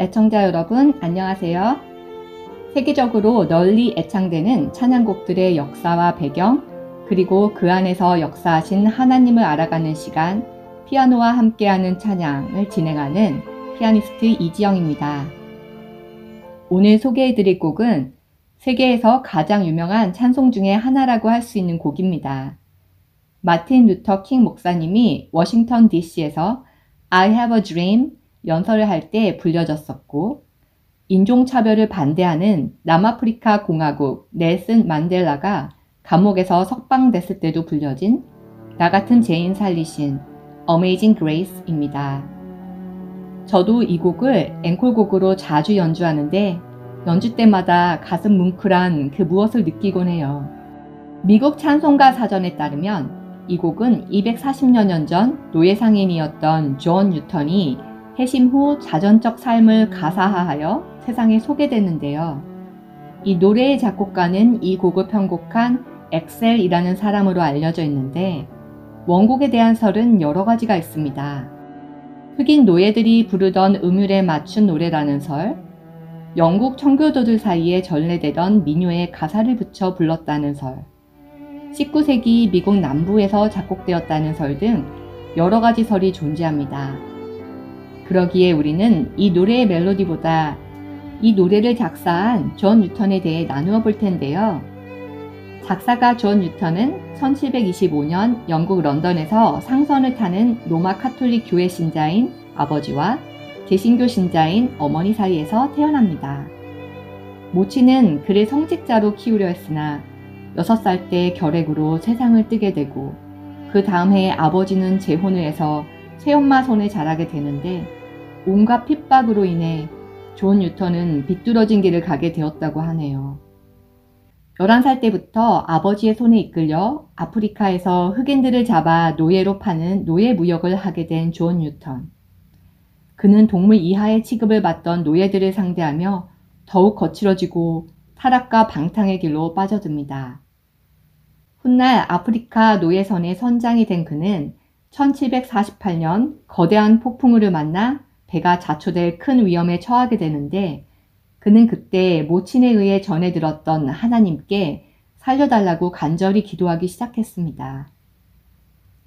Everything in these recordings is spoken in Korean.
애청자 여러분 안녕하세요. 세계적으로 널리 애창되는 찬양곡들의 역사와 배경 그리고 그 안에서 역사하신 하나님을 알아가는 시간 피아노와 함께하는 찬양을 진행하는 피아니스트 이지영입니다. 오늘 소개해드릴 곡은 세계에서 가장 유명한 찬송 중의 하나라고 할 수 있는 곡입니다. 마틴 루터 킹 목사님이 워싱턴 DC에서 I have a dream 연설을 할 때 불려졌었고 인종차별을 반대하는 남아프리카 공화국 넬슨 만델라가 감옥에서 석방됐을 때도 불려진 나 같은 죄인 살리신 Amazing Grace입니다. 저도 이 곡을 앵콜곡으로 자주 연주하는데 연주 때마다 가슴 뭉클한 그 무엇을 느끼곤 해요. 미국 찬송가 사전에 따르면 이 곡은 240여 년 전 노예 상인이었던 존 뉴턴이 회심 후 자전적 삶을 가사화하여 세상에 소개됐는데요. 이 노래의 작곡가는 이 곡을 편곡한 엑셀이라는 사람으로 알려져 있는데 원곡에 대한 설은 여러 가지가 있습니다. 흑인 노예들이 부르던 음율에 맞춘 노래라는 설, 영국 청교도들 사이에 전래되던 민요에 가사를 붙여 불렀다는 설, 19세기 미국 남부에서 작곡되었다는 설 등 여러 가지 설이 존재합니다. 그러기에 우리는 이 노래의 멜로디보다 이 노래를 작사한 존 뉴턴에 대해 나누어 볼 텐데요. 작사가 존 뉴턴은 1725년 영국 런던에서 상선을 타는 로마 카톨릭 교회 신자인 아버지와 개신교 신자인 어머니 사이에서 태어납니다. 모친은 그를 성직자로 키우려 했으나 6살 때 결핵으로 세상을 뜨게 되고 그 다음 해에 아버지는 재혼을 해서 새엄마 손에 자라게 되는데 온갖 핍박으로 인해 존 뉴턴은 비뚤어진 길을 가게 되었다고 하네요. 11살 때부터 아버지의 손에 이끌려 아프리카에서 흑인들을 잡아 노예로 파는 노예 무역을 하게 된 존 뉴턴. 그는 동물 이하의 취급을 받던 노예들을 상대하며 더욱 거칠어지고 타락과 방탕의 길로 빠져듭니다. 훗날 아프리카 노예선의 선장이 된 그는 1748년 거대한 폭풍우를 만나 배가 자초될 큰 위험에 처하게 되는데 그는 그때 모친에 의해 전해 들었던 하나님께 살려달라고 간절히 기도하기 시작했습니다.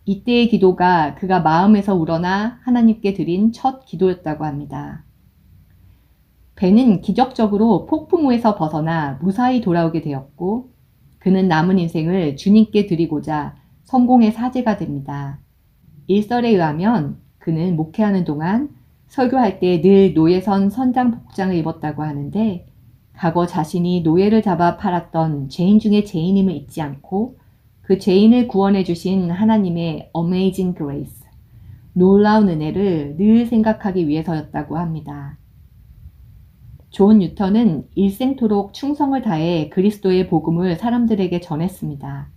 이때의 기도가 그가 마음에서 우러나 하나님께 드린 첫 기도였다고 합니다. 배는 기적적으로 폭풍우에서 벗어나 무사히 돌아오게 되었고 그는 남은 인생을 주님께 드리고자 성공의 사제가 됩니다. 일설에 의하면 그는 목회하는 동안 설교할 때 늘 노예선 선장 복장을 입었다고 하는데 과거 자신이 노예를 잡아 팔았던 죄인 중에 죄인임을 잊지 않고 그 죄인을 구원해 주신 하나님의 Amazing Grace, 놀라운 은혜를 늘 생각하기 위해서였다고 합니다. 존 뉴턴은 일생토록 충성을 다해 그리스도의 복음을 사람들에게 전했습니다.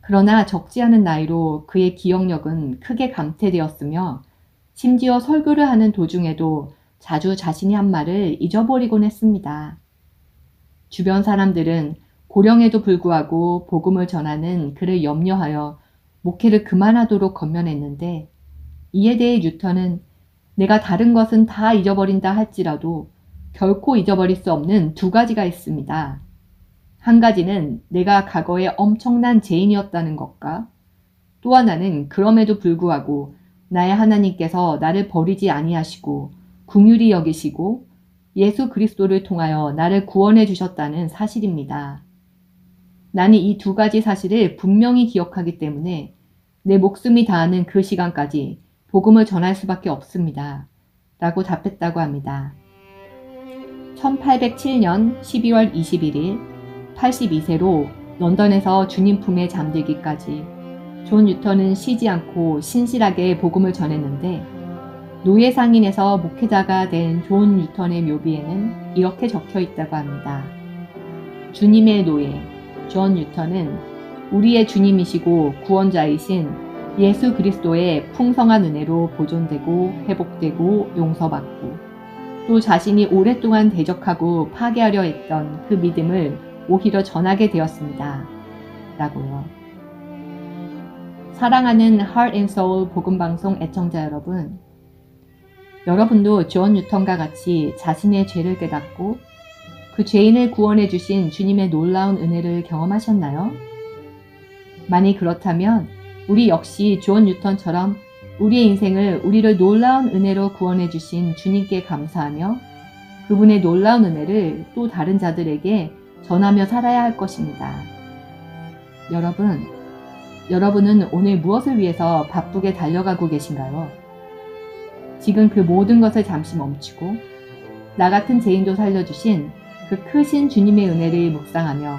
그러나 적지 않은 나이로 그의 기억력은 크게 감퇴되었으며 심지어 설교를 하는 도중에도 자주 자신이 한 말을 잊어버리곤 했습니다. 주변 사람들은 고령에도 불구하고 복음을 전하는 그를 염려하여 목회를 그만하도록 건면했는데 이에 대해 뉴턴은 내가 다른 것은 다 잊어버린다 할지라도 결코 잊어버릴 수 없는 두 가지가 있습니다. 한 가지는 내가 과거에 엄청난 죄인이었다는 것과 또 하나는 그럼에도 불구하고 나의 하나님께서 나를 버리지 아니하시고 궁휼히 여기시고 예수 그리스도를 통하여 나를 구원해 주셨다는 사실입니다. 나는 이 두 가지 사실을 분명히 기억하기 때문에 내 목숨이 다하는 그 시간까지 복음을 전할 수밖에 없습니다. 라고 답했다고 합니다. 1807년 12월 21일 82세로 런던에서 주님 품에 잠들기까지 존 뉴턴은 쉬지 않고 신실하게 복음을 전했는데 노예 상인에서 목회자가 된 존 뉴턴의 묘비에는 이렇게 적혀 있다고 합니다. 주님의 노예 존 뉴턴은 우리의 주님이시고 구원자이신 예수 그리스도의 풍성한 은혜로 보존되고 회복되고 용서받고 또 자신이 오랫동안 대적하고 파괴하려 했던 그 믿음을 오히려 전하게 되었습니다. 라고요. 사랑하는 Heart and Soul 복음방송 애청자 여러분, 여러분도 존 뉴턴과 같이 자신의 죄를 깨닫고 그 죄인을 구원해 주신 주님의 놀라운 은혜를 경험하셨나요? 만일 그렇다면 우리 역시 존 뉴턴처럼 우리의 인생을 우리를 놀라운 은혜로 구원해 주신 주님께 감사하며 그분의 놀라운 은혜를 또 다른 자들에게 전하며 살아야 할 것입니다. 여러분, 여러분은 오늘 무엇을 위해서 바쁘게 달려가고 계신가요? 지금 그 모든 것을 잠시 멈추고 나 같은 죄인도 살려주신 그 크신 주님의 은혜를 묵상하며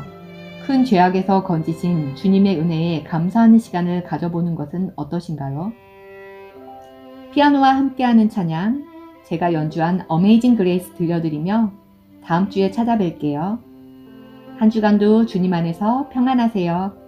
큰 죄악에서 건지신 주님의 은혜에 감사하는 시간을 가져보는 것은 어떠신가요? 피아노와 함께하는 찬양, 제가 연주한 Amazing Grace 들려드리며 다음 주에 찾아뵐게요. 한 주간도 주님 안에서 평안하세요.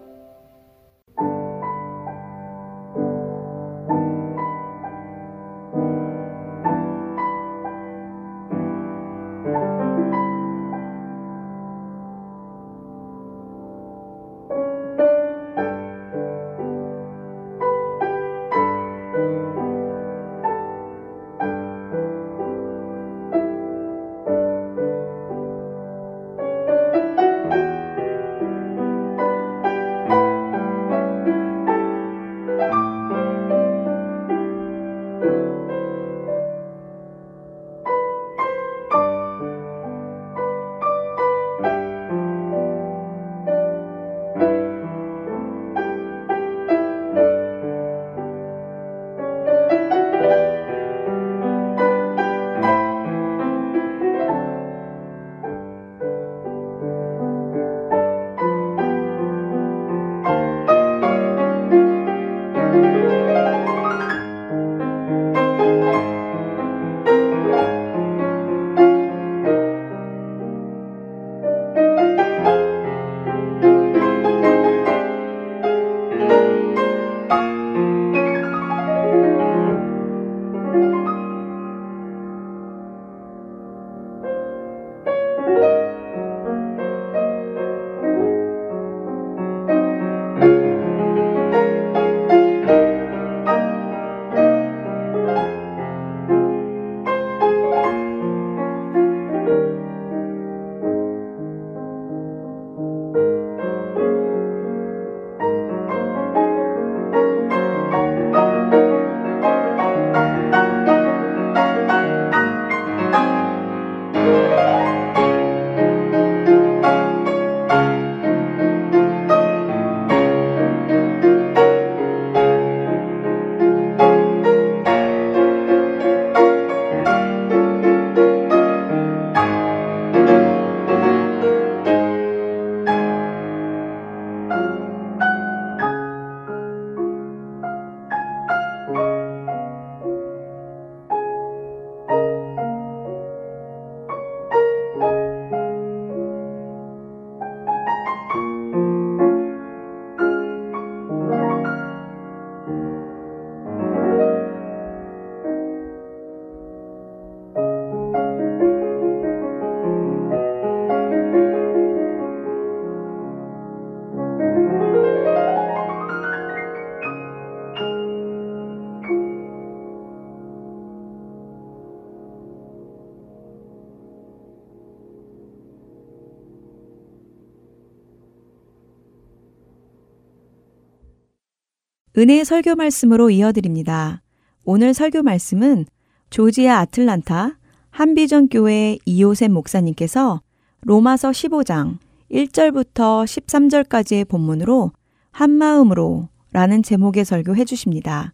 은혜의 설교 말씀으로 이어드립니다. 오늘 설교 말씀은 조지아 아틀란타 한비전 교회 이호셉 목사님께서 로마서 15장 1절부터 13절까지의 본문으로 한마음으로 라는 제목의 설교해 주십니다.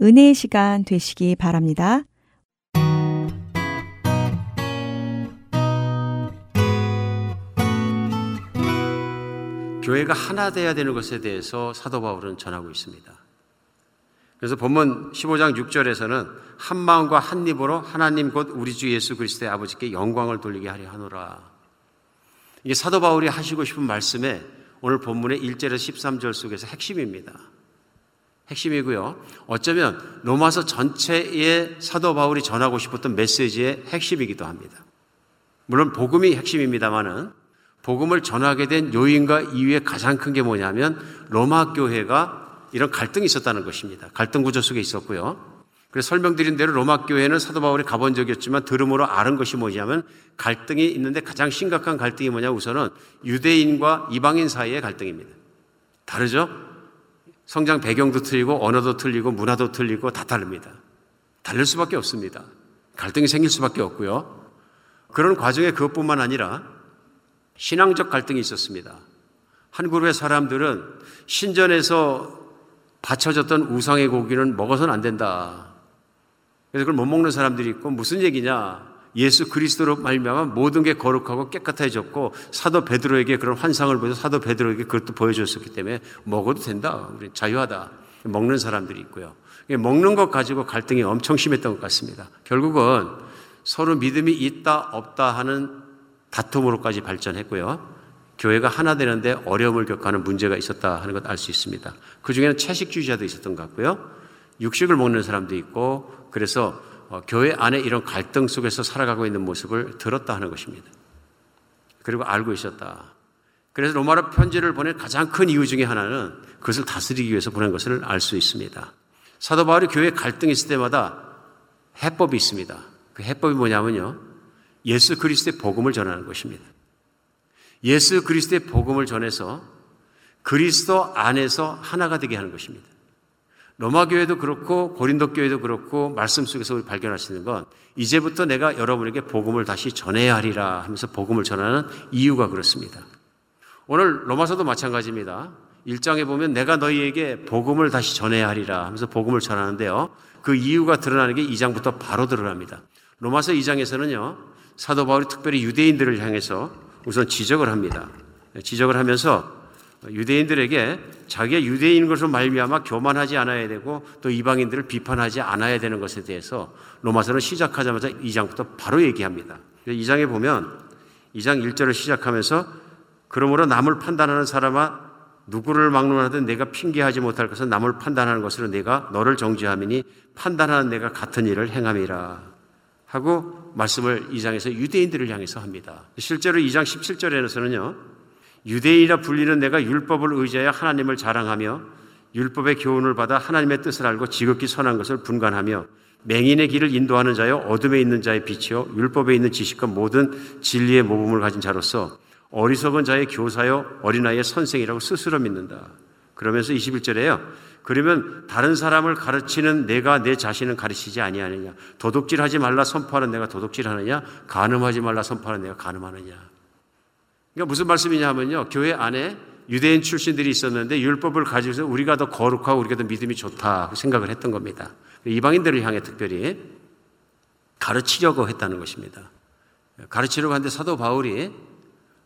은혜의 시간 되시기 바랍니다. 교회가 하나 돼야 되는 것에 대해서 사도 바울은 전하고 있습니다. 그래서 본문 15장 6절에서는 한 마음과 한 입으로 하나님 곧 우리 주 예수 그리스도의 아버지께 영광을 돌리게 하려 하노라. 이게 사도 바울이 하시고 싶은 말씀에 오늘 본문의 1절에서 13절 속에서 핵심입니다. 핵심이고요. 어쩌면 로마서 전체의 사도 바울이 전하고 싶었던 메시지의 핵심이기도 합니다. 물론 복음이 핵심입니다만은 복음을 전하게 된 요인과 이유의 가장 큰 게 뭐냐면 로마 교회가 이런 갈등이 있었다는 것입니다. 갈등 구조 속에 있었고요. 그래서 설명드린 대로 로마 교회는 사도 바울이 가본 적이 없지만 들음으로 아는 것이 뭐냐면 갈등이 있는데 가장 심각한 갈등이 뭐냐 우선은 유대인과 이방인 사이의 갈등입니다. 다르죠? 성장 배경도 틀리고 언어도 틀리고 문화도 틀리고 다 다릅니다. 다를 수밖에 없습니다. 갈등이 생길 수밖에 없고요. 그런 과정에 그것뿐만 아니라 신앙적 갈등이 있었습니다. 한 그룹의 사람들은 신전에서 바쳐졌던 우상의 고기는 먹어서는 안 된다. 그래서 그걸 못 먹는 사람들이 있고 무슨 얘기냐? 예수 그리스도로 말미암아 모든 게 거룩하고 깨끗해졌고 사도 베드로에게 그런 환상을 보여서 사도 베드로에게 그것도 보여줬었기 때문에 먹어도 된다. 우리 자유하다. 먹는 사람들이 있고요. 먹는 것 가지고 갈등이 엄청 심했던 것 같습니다. 결국은 서로 믿음이 있다 없다 하는 다툼으로까지 발전했고요. 교회가 하나 되는데 어려움을 겪하는 문제가 있었다 하는 것 알 수 있습니다. 그 중에는 채식주의자도 있었던 것 같고요. 육식을 먹는 사람도 있고 그래서 어, 교회 안에 이런 갈등 속에서 살아가고 있는 모습을 들었다 하는 것입니다. 그리고 알고 있었다. 그래서 로마로 편지를 보낸 가장 큰 이유 중에 하나는 그것을 다스리기 위해서 보낸 것을 알 수 있습니다. 사도 바울이 교회 갈등이 있을 때마다 해법이 있습니다. 그 해법이 뭐냐면요. 예수 그리스도의 복음을 전하는 것입니다. 예수 그리스도의 복음을 전해서 그리스도 안에서 하나가 되게 하는 것입니다. 로마 교회도 그렇고 고린도 교회도 그렇고 말씀 속에서 우리 있는 건 이제부터 내가 여러분에게 복음을 다시 전해야 하리라 하면서 복음을 전하는 이유가 그렇습니다. 오늘 로마서도 마찬가지입니다. 1장에 보면 내가 너희에게 복음을 다시 전해야 하리라 하면서 복음을 전하는데요. 그 이유가 드러나는 게 2장부터 바로 드러납니다. 로마서 2장에서는요. 사도 바울이 특별히 유대인들을 향해서 우선 지적을 합니다. 지적을 하면서 유대인들에게 자기가 유대인인 것으로 말미암아 교만하지 않아야 되고 또 이방인들을 비판하지 않아야 되는 것에 대해서 로마서는 시작하자마자 2장부터 바로 얘기합니다. 2장에 보면 2장 1절을 시작하면서 그러므로 남을 판단하는 사람아 누구를 막론하든 내가 핑계하지 못할 것은 남을 판단하는 것으로 내가 너를 정죄함이니 판단하는 내가 같은 일을 행함이라 하고 말씀을 2장에서 유대인들을 향해서 합니다. 실제로 2장 17절에서는요. 유대인이라 불리는 내가 율법을 의지하여 하나님을 자랑하며 율법의 교훈을 받아 하나님의 뜻을 알고 지극히 선한 것을 분간하며 맹인의 길을 인도하는 자여 어둠에 있는 자의 빛이요 율법에 있는 지식과 모든 진리의 모범을 가진 자로서 어리석은 자의 교사요 어린아이의 선생이라고 스스로 믿는다. 그러면서 21절에요. 그러면 다른 사람을 가르치는 내가 내 자신을 가르치지 아니하느냐? 도둑질하지 말라 선포하는 내가 도둑질하느냐? 간음하지 말라 선포하는 내가 간음하느냐? 그러니까 무슨 말씀이냐 하면요. 교회 안에 유대인 출신들이 있었는데 율법을 가지고서 우리가 더 거룩하고 우리가 더 믿음이 좋다 생각을 했던 겁니다. 이방인들을 향해 특별히 가르치려고 했다는 것입니다. 가르치려고 하는데 사도 바울이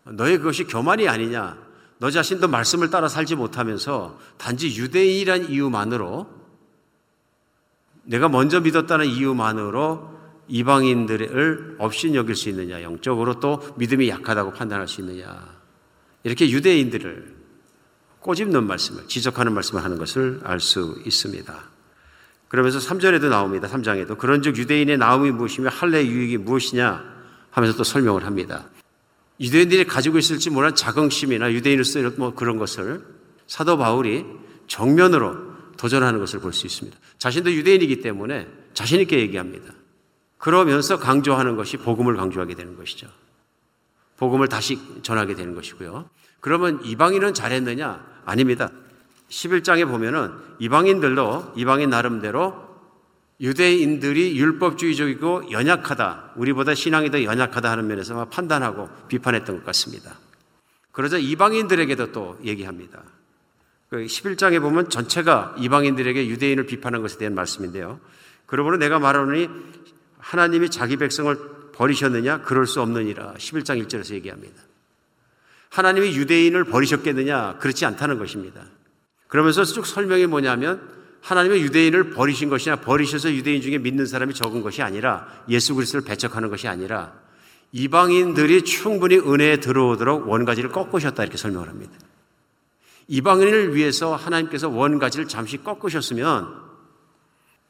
너의 그것이 교만이 아니냐. 너 자신도 말씀을 따라 살지 못하면서 단지 유대인이란 이유만으로 내가 먼저 믿었다는 이유만으로 이방인들을 없인 여길 수 있느냐, 영적으로 또 믿음이 약하다고 판단할 수 있느냐. 이렇게 유대인들을 꼬집는 말씀을, 지적하는 말씀을 하는 것을 알 수 있습니다. 그러면서 3절에도 나옵니다. 3장에도. 그런 즉 유대인의 나음이 무엇이며 할례 유익이 무엇이냐 하면서 또 설명을 합니다. 유대인들이 가지고 있을지 모르는 자긍심이나 유대인으로서 뭐 그런 것을 사도 바울이 정면으로 도전하는 것을 볼 수 있습니다. 자신도 유대인이기 때문에 자신있게 얘기합니다. 그러면서 강조하는 것이 복음을 강조하게 되는 것이죠. 복음을 다시 전하게 되는 것이고요. 그러면 이방인은 잘했느냐? 아닙니다. 11장에 보면은 이방인들도 이방인 나름대로 유대인들이 율법주의적이고 연약하다. 우리보다 신앙이 더 연약하다 하는 면에서 판단하고 비판했던 것 같습니다. 그러자 이방인들에게도 또 얘기합니다. 11장에 그 보면 전체가 이방인들에게 유대인을 비판한 것에 대한 말씀인데요. 그러므로 내가 말하노니 하나님이 자기 백성을 버리셨느냐? 그럴 수 없느니라. 11장 1절에서 얘기합니다. 하나님이 유대인을 버리셨겠느냐? 그렇지 않다는 것입니다. 그러면서 쭉 설명이 뭐냐면 하나님의 유대인을 버리신 것이나 버리셔서 유대인 중에 믿는 사람이 적은 것이 아니라 예수 그리스도를 배척하는 것이 아니라 이방인들이 충분히 은혜에 들어오도록 원가지를 꺾으셨다 이렇게 설명을 합니다. 이방인을 위해서 하나님께서 원가지를 잠시 꺾으셨으면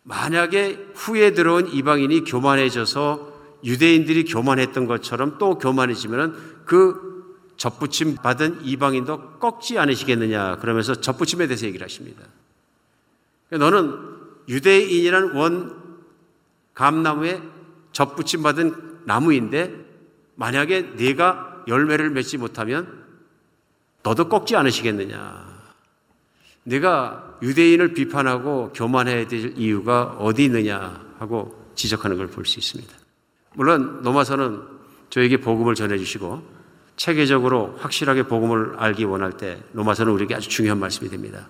만약에 후에 들어온 이방인이 교만해져서 유대인들이 교만했던 것처럼 또 교만해지면 그 접붙임 받은 이방인도 꺾지 않으시겠느냐 그러면서 접붙임에 대해서 얘기를 하십니다. 너는 유대인이란 원 감나무에 접붙임 받은 나무인데 만약에 네가 열매를 맺지 못하면 너도 꺾지 않으시겠느냐. 내가 유대인을 비판하고 교만해야 될 이유가 어디 있느냐 하고 지적하는 걸 볼 수 있습니다. 물론 로마서는 저에게 복음을 전해 주시고 체계적으로 확실하게 복음을 알기 원할 때 로마서는 우리에게 아주 중요한 말씀이 됩니다.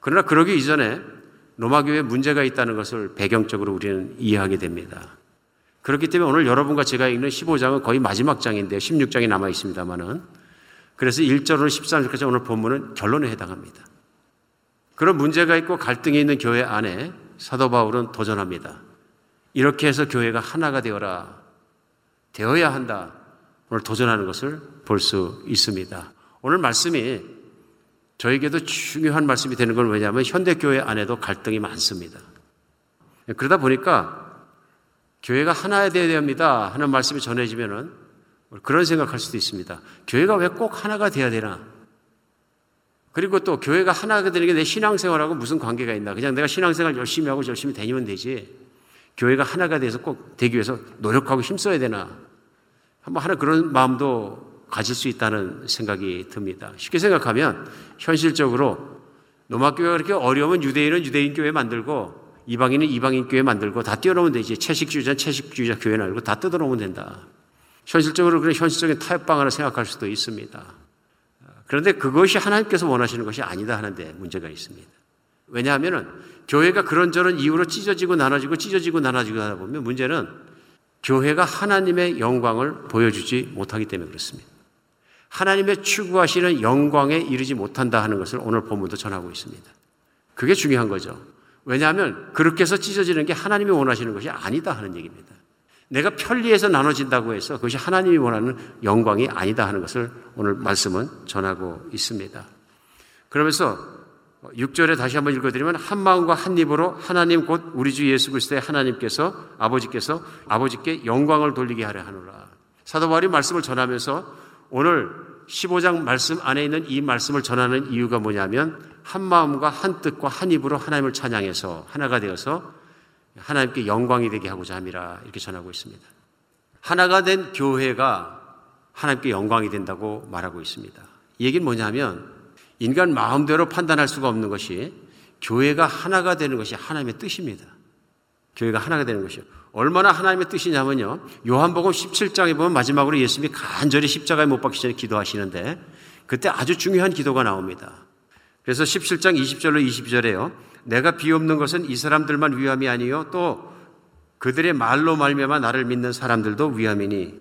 그러나 그러기 이전에 로마 교회에 문제가 있다는 것을 배경적으로 우리는 이해하게 됩니다. 그렇기 때문에 오늘 여러분과 제가 읽는 15장은 거의 마지막 장인데 16장이 남아 있습니다만은 그래서 1절로 13절까지 오늘 본문은 결론에 해당합니다. 그런 문제가 있고 갈등이 있는 교회 안에 사도 바울은 도전합니다. 이렇게 해서 교회가 하나가 되어라. 되어야 한다. 오늘 도전하는 것을 볼 수 있습니다. 오늘 말씀이 저에게도 중요한 말씀이 되는 건 왜냐하면 현대교회 안에도 갈등이 많습니다. 그러다 보니까 교회가 하나야 되어야 됩니다 하는 말씀이 전해지면은 그런 생각할 수도 있습니다. 교회가 왜 꼭 하나가 되어야 되나? 그리고 또 교회가 하나가 되는 게 내 신앙생활하고 무슨 관계가 있나? 그냥 내가 신앙생활 열심히 하고 열심히 다니면 되지. 교회가 하나가 돼서 꼭 되기 위해서 노력하고 힘써야 되나? 한번 하는 그런 마음도 가질 수 있다는 생각이 듭니다. 쉽게 생각하면 현실적으로 노마교회가 그렇게 어려우면 유대인은 유대인 교회 만들고 이방인은 이방인 교회 만들고 다 띄워놓으면 되지. 채식주의자는 채식주의자 교회 말고 다 뜯어놓으면 된다. 현실적으로 그런 현실적인 타협 방안을 생각할 수도 있습니다. 그런데 그것이 하나님께서 원하시는 것이 아니다 하는데 문제가 있습니다. 왜냐하면 교회가 그런저런 이유로 찢어지고 나눠지고 찢어지고 나눠지고 하다 보면 문제는 교회가 하나님의 영광을 보여주지 못하기 때문에 그렇습니다. 하나님의 추구하시는 영광에 이르지 못한다 하는 것을 오늘 본문도 전하고 있습니다. 그게 중요한 거죠. 왜냐하면 그렇게 해서 찢어지는 게 하나님이 원하시는 것이 아니다 하는 얘기입니다. 내가 편리해서 나눠진다고 해서 그것이 하나님이 원하는 영광이 아니다 하는 것을 오늘 말씀은 전하고 있습니다. 그러면서 6절에 다시 한번 읽어드리면 한 마음과 한 입으로 하나님 곧 우리 주 예수 그리스도의 하나님께서 아버지께서 아버지께 영광을 돌리게 하려 하노라. 사도 바울이 말씀을 전하면서 오늘 15장 말씀 안에 있는 이 말씀을 전하는 이유가 뭐냐면 한 마음과 한 뜻과 한 입으로 하나님을 찬양해서 하나가 되어서 하나님께 영광이 되게 하고자 함이라 이렇게 전하고 있습니다. 하나가 된 교회가 하나님께 영광이 된다고 말하고 있습니다. 이 얘기는 뭐냐면 인간 마음대로 판단할 수가 없는 것이 교회가 하나가 되는 것이 하나님의 뜻입니다. 교회가 하나가 되는 것이요. 얼마나 하나님의 뜻이냐면요. 요한복음 17장에 보면 마지막으로 예수님이 간절히 십자가에 못 박기 전에 기도하시는데 그때 아주 중요한 기도가 나옵니다. 그래서 17장 20절로 22절에요. 내가 비옵는 것은 이 사람들만 위함이 아니요 또 그들의 말로 말미암아 나를 믿는 사람들도 위함이니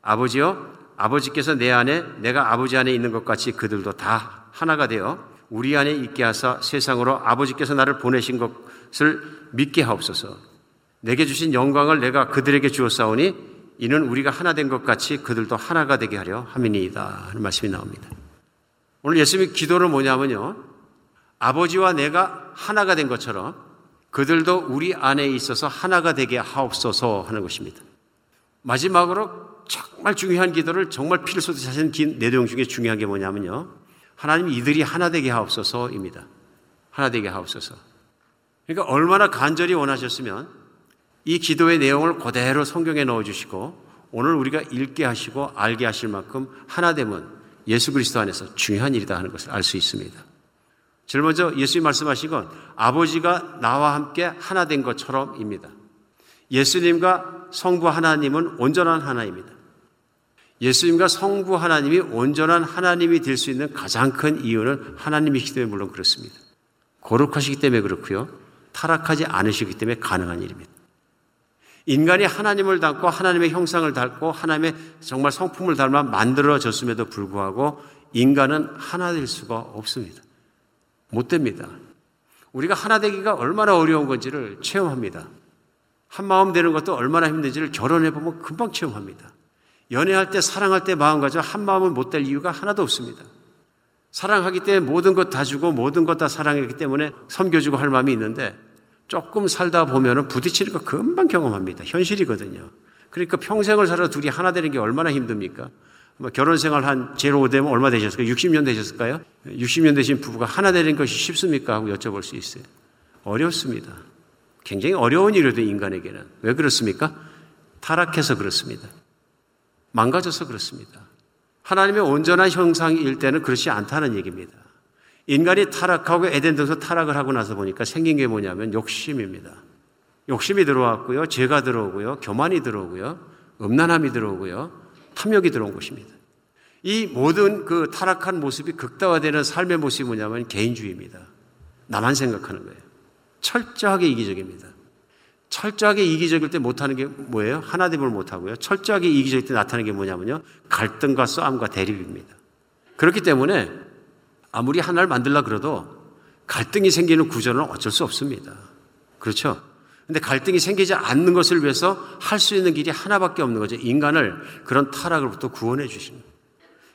아버지여 아버지께서 내 안에 내가 아버지 안에 있는 것 같이 그들도 다 하나가 되어 우리 안에 있게 하사 세상으로 아버지께서 나를 보내신 것을 믿게 하옵소서. 내게 주신 영광을 내가 그들에게 주었사오니 이는 우리가 하나 된 것 같이 그들도 하나가 되게 하려 함이니이다 하는 말씀이 나옵니다. 오늘 예수님의 기도는 뭐냐면요. 아버지와 내가 하나가 된 것처럼 그들도 우리 안에 있어서 하나가 되게 하옵소서 하는 것입니다. 마지막으로 정말 중요한 기도를 정말 피를 쏟듯이 하신 내용 중에 중요한 게 뭐냐면요. 하나님 이들이 하나 되게 하옵소서입니다. 하나 되게 하옵소서. 그러니까 얼마나 간절히 원하셨으면 이 기도의 내용을 그대로 성경에 넣어주시고 오늘 우리가 읽게 하시고 알게 하실 만큼 하나됨은 예수 그리스도 안에서 중요한 일이다 하는 것을 알 수 있습니다. 제일 먼저 예수님 말씀하신 건 아버지가 나와 함께 하나 된 것처럼입니다. 예수님과 성부 하나님은 온전한 하나입니다. 예수님과 성부 하나님이 온전한 하나님이 될 수 있는 가장 큰 이유는 하나님이시기 때문에 물론 그렇습니다. 거룩하시기 때문에 그렇고요. 타락하지 않으시기 때문에 가능한 일입니다. 인간이 하나님을 닮고 하나님의 형상을 닮고 하나님의 정말 성품을 닮아 만들어졌음에도 불구하고 인간은 하나 될 수가 없습니다. 못 됩니다. 우리가 하나 되기가 얼마나 어려운 건지를 체험합니다. 한 마음 되는 것도 얼마나 힘든지를 결혼해 보면 금방 체험합니다. 연애할 때 사랑할 때 마음 가져 한 마음은 못 될 이유가 하나도 없습니다. 사랑하기 때문에 모든 것 다 주고 모든 것 다 사랑했기 때문에 섬겨주고 할 마음이 있는데 조금 살다 보면은 부딪히는 거 금방 경험합니다. 현실이거든요. 그러니까 평생을 살아 둘이 하나 되는 게 얼마나 힘듭니까? 뭐 결혼 생활 한 제일 오되면 얼마 되셨을까요? 60년 되셨을까요? 60년 되신 부부가 하나 되는 것이 쉽습니까? 하고 여쭤볼 수 있어요. 어렵습니다. 굉장히 어려운 일이거든 인간에게는. 왜 그렇습니까? 타락해서 그렇습니다. 망가져서 그렇습니다. 하나님의 온전한 형상일 때는 그렇지 않다는 얘기입니다. 인간이 타락하고 에덴에서 타락을 하고 나서 보니까 생긴 게 뭐냐면 욕심입니다. 욕심이 들어왔고요. 죄가 들어오고요. 교만이 들어오고요. 음란함이 들어오고요. 탐욕이 들어온 것입니다. 이 모든 그 타락한 모습이 극다화되는 삶의 모습이 뭐냐면 개인주의입니다. 나만 생각하는 거예요. 철저하게 이기적입니다. 철저하게 이기적일 때 못하는 게 뭐예요? 하나됨을 못하고요. 철저하게 이기적일 때 나타나는 게 뭐냐면요. 갈등과 싸움과 대립입니다. 그렇기 때문에 아무리 하나를 만들라 그래도 갈등이 생기는 구조는 어쩔 수 없습니다. 그렇죠? 근데 갈등이 생기지 않는 것을 위해서 할 수 있는 길이 하나밖에 없는 거죠. 인간을 그런 타락으로부터 구원해 주시는.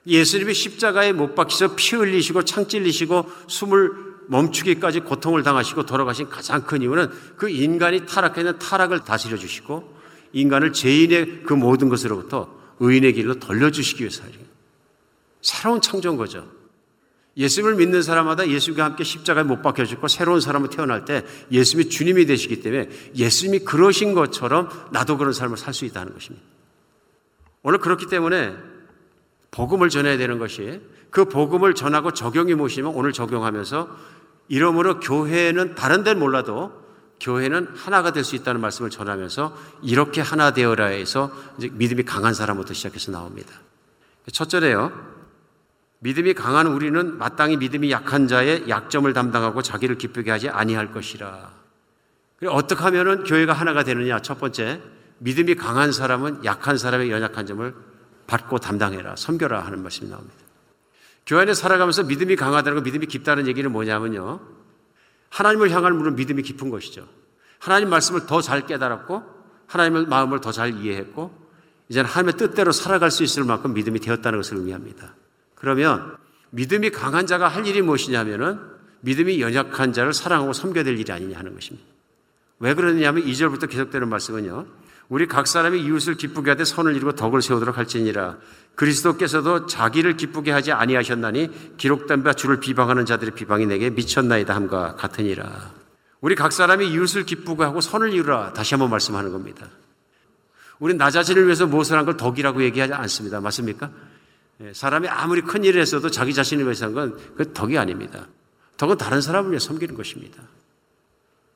예수님이 십자가에 못 박히셔 피 흘리시고 창 찔리시고 숨을 멈추기까지 고통을 당하시고 돌아가신 가장 큰 이유는 그 인간이 타락했는 타락을 다스려 주시고 인간을 죄인의 그 모든 것으로부터 의인의 길로 돌려 주시기 위해서 새로운 창조인 거죠. 예수님을 믿는 사람마다 예수님과 함께 십자가에 못 박혀 죽고 새로운 사람으로 태어날 때 예수님이 주님이 되시기 때문에 예수님이 그러신 것처럼 나도 그런 삶을 살 수 있다는 것입니다. 오늘 그렇기 때문에 복음을 전해야 되는 것이 그 복음을 전하고 적용이 모시면 오늘 적용하면서 이러므로 교회는 다른 데는 몰라도 교회는 하나가 될 수 있다는 말씀을 전하면서 이렇게 하나 되어라 해서 이제 믿음이 강한 사람부터 시작해서 나옵니다. 첫 절에요. 믿음이 강한 우리는 마땅히 믿음이 약한 자의 약점을 담당하고 자기를 기쁘게 하지 아니할 것이라. 어떻게 하면은 교회가 하나가 되느냐? 첫 번째, 믿음이 강한 사람은 약한 사람의 연약한 점을 받고 담당해라, 섬겨라 하는 말씀이 나옵니다. 교회 안에 살아가면서 믿음이 강하다는 거, 믿음이 깊다는 얘기는 뭐냐면요. 하나님을 향한 물은 믿음이 깊은 것이죠. 하나님 말씀을 더 잘 깨달았고, 하나님의 마음을 더 잘 이해했고, 이제는 하나님의 뜻대로 살아갈 수 있을 만큼 믿음이 되었다는 것을 의미합니다. 그러면 믿음이 강한 자가 할 일이 무엇이냐면은 믿음이 연약한 자를 사랑하고 섬겨야 될 일이 아니냐 하는 것입니다. 왜 그러느냐면 2절부터 계속되는 말씀은요. 우리 각 사람이 이웃을 기쁘게 하되 선을 이루고 덕을 세우도록 할지니라. 그리스도께서도 자기를 기쁘게 하지 아니하셨나니 기록된 바 주를 비방하는 자들의 비방이 내게 미쳤나이다 함과 같으니라. 우리 각 사람이 이웃을 기쁘게 하고 선을 이루라. 다시 한번 말씀하는 겁니다. 우리 나 자신을 위해서 무엇을 한 걸 덕이라고 얘기하지 않습니다. 맞습니까? 예, 사람이 아무리 큰 일을 했어도 자기 자신을 위해서 한 건 그 덕이 아닙니다. 덕은 다른 사람을 위해 섬기는 것입니다.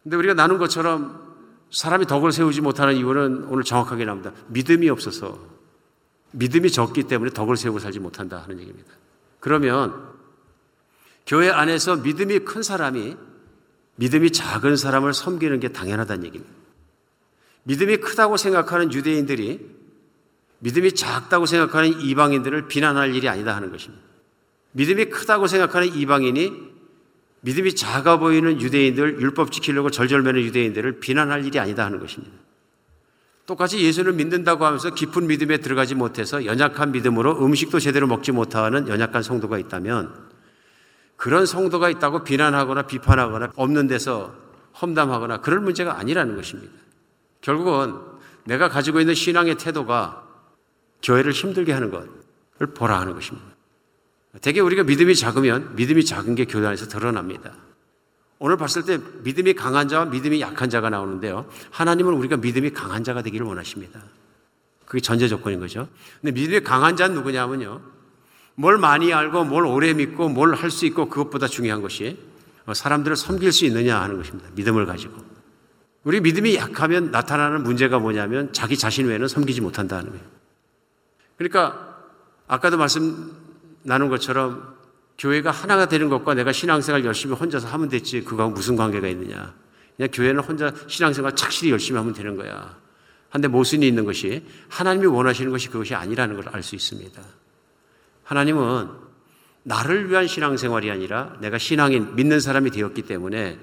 근데 우리가 나눈 것처럼 사람이 덕을 세우지 못하는 이유는 오늘 정확하게 나옵니다. 믿음이 없어서 믿음이 적기 때문에 덕을 세우고 살지 못한다 하는 얘기입니다. 그러면 교회 안에서 믿음이 큰 사람이 믿음이 작은 사람을 섬기는 게 당연하다는 얘기입니다. 믿음이 크다고 생각하는 유대인들이 믿음이 작다고 생각하는 이방인들을 비난할 일이 아니다 하는 것입니다. 믿음이 크다고 생각하는 이방인이 믿음이 작아 보이는 유대인들, 율법 지키려고 절절매는 유대인들을 비난할 일이 아니다 하는 것입니다. 똑같이 예수를 믿는다고 하면서 깊은 믿음에 들어가지 못해서 연약한 믿음으로 음식도 제대로 먹지 못하는 연약한 성도가 있다면 그런 성도가 있다고 비난하거나 비판하거나 없는 데서 험담하거나 그럴 문제가 아니라는 것입니다. 결국은 내가 가지고 있는 신앙의 태도가 교회를 힘들게 하는 것을 보라 하는 것입니다. 대개 우리가 믿음이 작으면 믿음이 작은 게 교회 안에서 드러납니다. 오늘 봤을 때 믿음이 강한 자와 믿음이 약한 자가 나오는데요. 하나님은 우리가 믿음이 강한 자가 되기를 원하십니다. 그게 전제 조건인 거죠. 근데 믿음이 강한 자는 누구냐면요. 뭘 많이 알고 뭘 오래 믿고 뭘 할 수 있고 그것보다 중요한 것이 사람들을 섬길 수 있느냐 하는 것입니다. 믿음을 가지고. 우리 믿음이 약하면 나타나는 문제가 뭐냐면 자기 자신 외에는 섬기지 못한다는 거예요. 그러니까 아까도 말씀 나눈 것처럼 교회가 하나가 되는 것과 내가 신앙생활 열심히 혼자서 하면 됐지 그거하고 무슨 관계가 있느냐. 그냥 교회는 혼자 신앙생활 착실히 열심히 하면 되는 거야. 한데 모순이 있는 것이 하나님이 원하시는 것이 그것이 아니라는 걸 알 수 있습니다. 하나님은 나를 위한 신앙생활이 아니라 내가 신앙인 믿는 사람이 되었기 때문에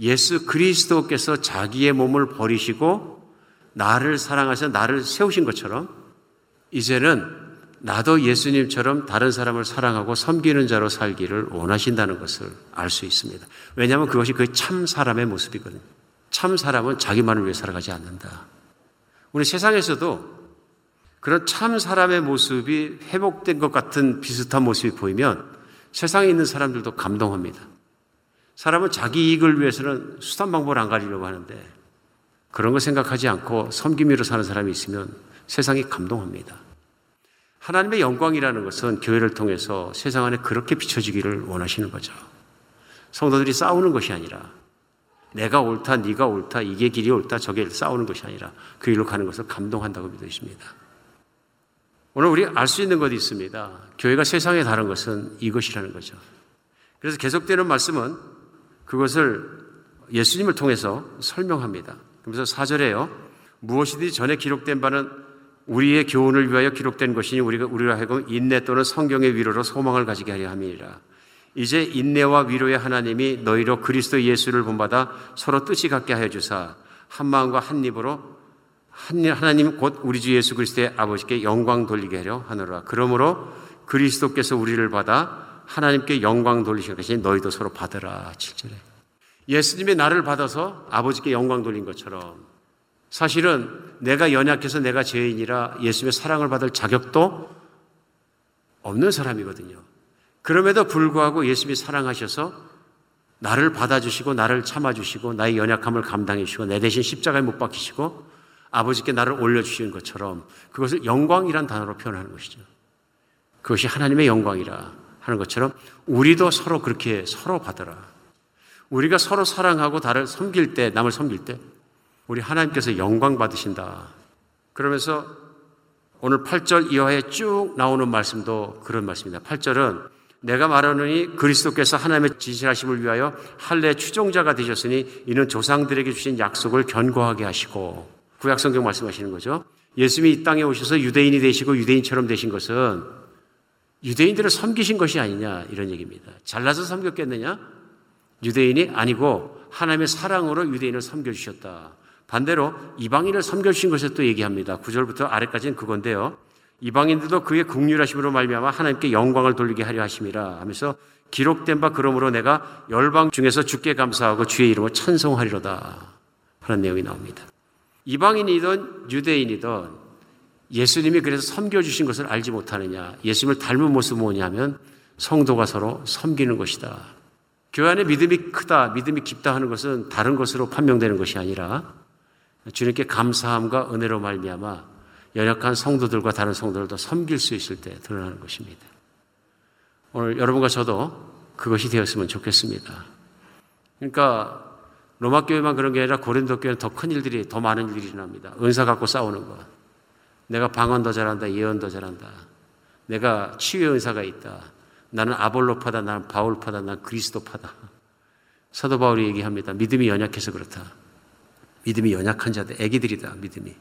예수 그리스도께서 자기의 몸을 버리시고 나를 사랑하셔 나를 세우신 것처럼 이제는 나도 예수님처럼 다른 사람을 사랑하고 섬기는 자로 살기를 원하신다는 것을 알 수 있습니다. 왜냐하면 그것이 그 참 사람의 모습이거든요. 참 사람은 자기만을 위해 살아가지 않는다. 우리 세상에서도 그런 참 사람의 모습이 회복된 것 같은 비슷한 모습이 보이면 세상에 있는 사람들도 감동합니다. 사람은 자기 이익을 위해서는 수단 방법을 안 가리려고 하는데 그런 거 생각하지 않고 섬김으로 사는 사람이 있으면 세상이 감동합니다. 하나님의 영광이라는 것은 교회를 통해서 세상 안에 그렇게 비춰지기를 원하시는 거죠. 성도들이 싸우는 것이 아니라 내가 옳다, 네가 옳다, 이게 길이 옳다, 저게 싸우는 것이 아니라 그 일로 가는 것을 감동한다고 믿으십니다. 오늘 우리 알 수 있는 것이 있습니다. 교회가 세상에 다른 것은 이것이라는 거죠. 그래서 계속되는 말씀은 그것을 예수님을 통해서 설명합니다. 그래서 4절에요. 무엇이든지 전에 기록된 바는 우리의 교훈을 위하여 기록된 것이니 우리가 우리가 하여금 인내 또는 성경의 위로로 소망을 가지게 하려 함이니라. 이제 인내와 위로의 하나님이 너희로 그리스도 예수를 본받아 서로 뜻이 같게 하여 주사 한 마음과 한 입으로 하나님 곧 우리 주 예수 그리스도의 아버지께 영광 돌리게 하려 하노라. 그러므로 그리스도께서 우리를 받아 하나님께 영광 돌리신 것이 너희도 서로 받으라. 7절에. 예수님이 나를 받아서 아버지께 영광 돌린 것처럼 사실은 내가 연약해서 내가 죄인이라 예수님의 사랑을 받을 자격도 없는 사람이거든요. 그럼에도 불구하고 예수님이 사랑하셔서 나를 받아주시고 나를 참아주시고 나의 연약함을 감당해 주시고 내 대신 십자가에 못 박히시고 아버지께 나를 올려주시는 것처럼 그것을 영광이란 단어로 표현하는 것이죠. 그것이 하나님의 영광이라 하는 것처럼 우리도 서로 그렇게 서로 받으라. 우리가 서로 사랑하고 다를 섬길 때, 남을 섬길 때, 우리 하나님께서 영광 받으신다. 그러면서 오늘 8절 이하에 쭉 나오는 말씀도 그런 말씀입니다. 8절은 내가 말하노니 그리스도께서 하나님의 진실하심을 위하여 할례 추종자가 되셨으니 이는 조상들에게 주신 약속을 견고하게 하시고 구약 성경 말씀하시는 거죠. 예수님이 이 땅에 오셔서 유대인이 되시고 유대인처럼 되신 것은 유대인들을 섬기신 것이 아니냐 이런 얘기입니다. 잘나서 섬겼겠느냐? 유대인이 아니고 하나님의 사랑으로 유대인을 섬겨 주셨다. 반대로 이방인을 섬겨주신 것을 또 얘기합니다. 9절부터 아래까지는 그건데요. 이방인들도 그의 국률하심으로 말미암아 하나님께 영광을 돌리게 하려 하심이라 하면서 기록된 바 그러므로 내가 열방 중에서 주께 감사하고 주의 이름을 찬송하리로다 하는 내용이 나옵니다. 이방인이든 유대인이든 예수님이 그래서 섬겨주신 것을 알지 못하느냐 예수님을 닮은 모습은 뭐냐면 성도가 서로 섬기는 것이다. 교회 안에 믿음이 크다, 믿음이 깊다 하는 것은 다른 것으로 판명되는 것이 아니라 주님께 감사함과 은혜로 말미암아 연약한 성도들과 다른 성도들도 섬길 수 있을 때 드러나는 것입니다. 오늘 여러분과 저도 그것이 되었으면 좋겠습니다. 그러니까 로마 교회만 그런 게 아니라 고린도 교회는 더 큰 일들이 더 많은 일들이 일어납니다. 은사 갖고 싸우는 것. 내가 방언 더 잘한다, 예언 더 잘한다. 내가 치유의 은사가 있다. 나는 아볼로파다, 나는 바울파다, 나는 그리스도파다. 사도 바울이 얘기합니다. 믿음이 연약해서 그렇다. 믿음이 연약한 자들, 애기들이다, 믿음이.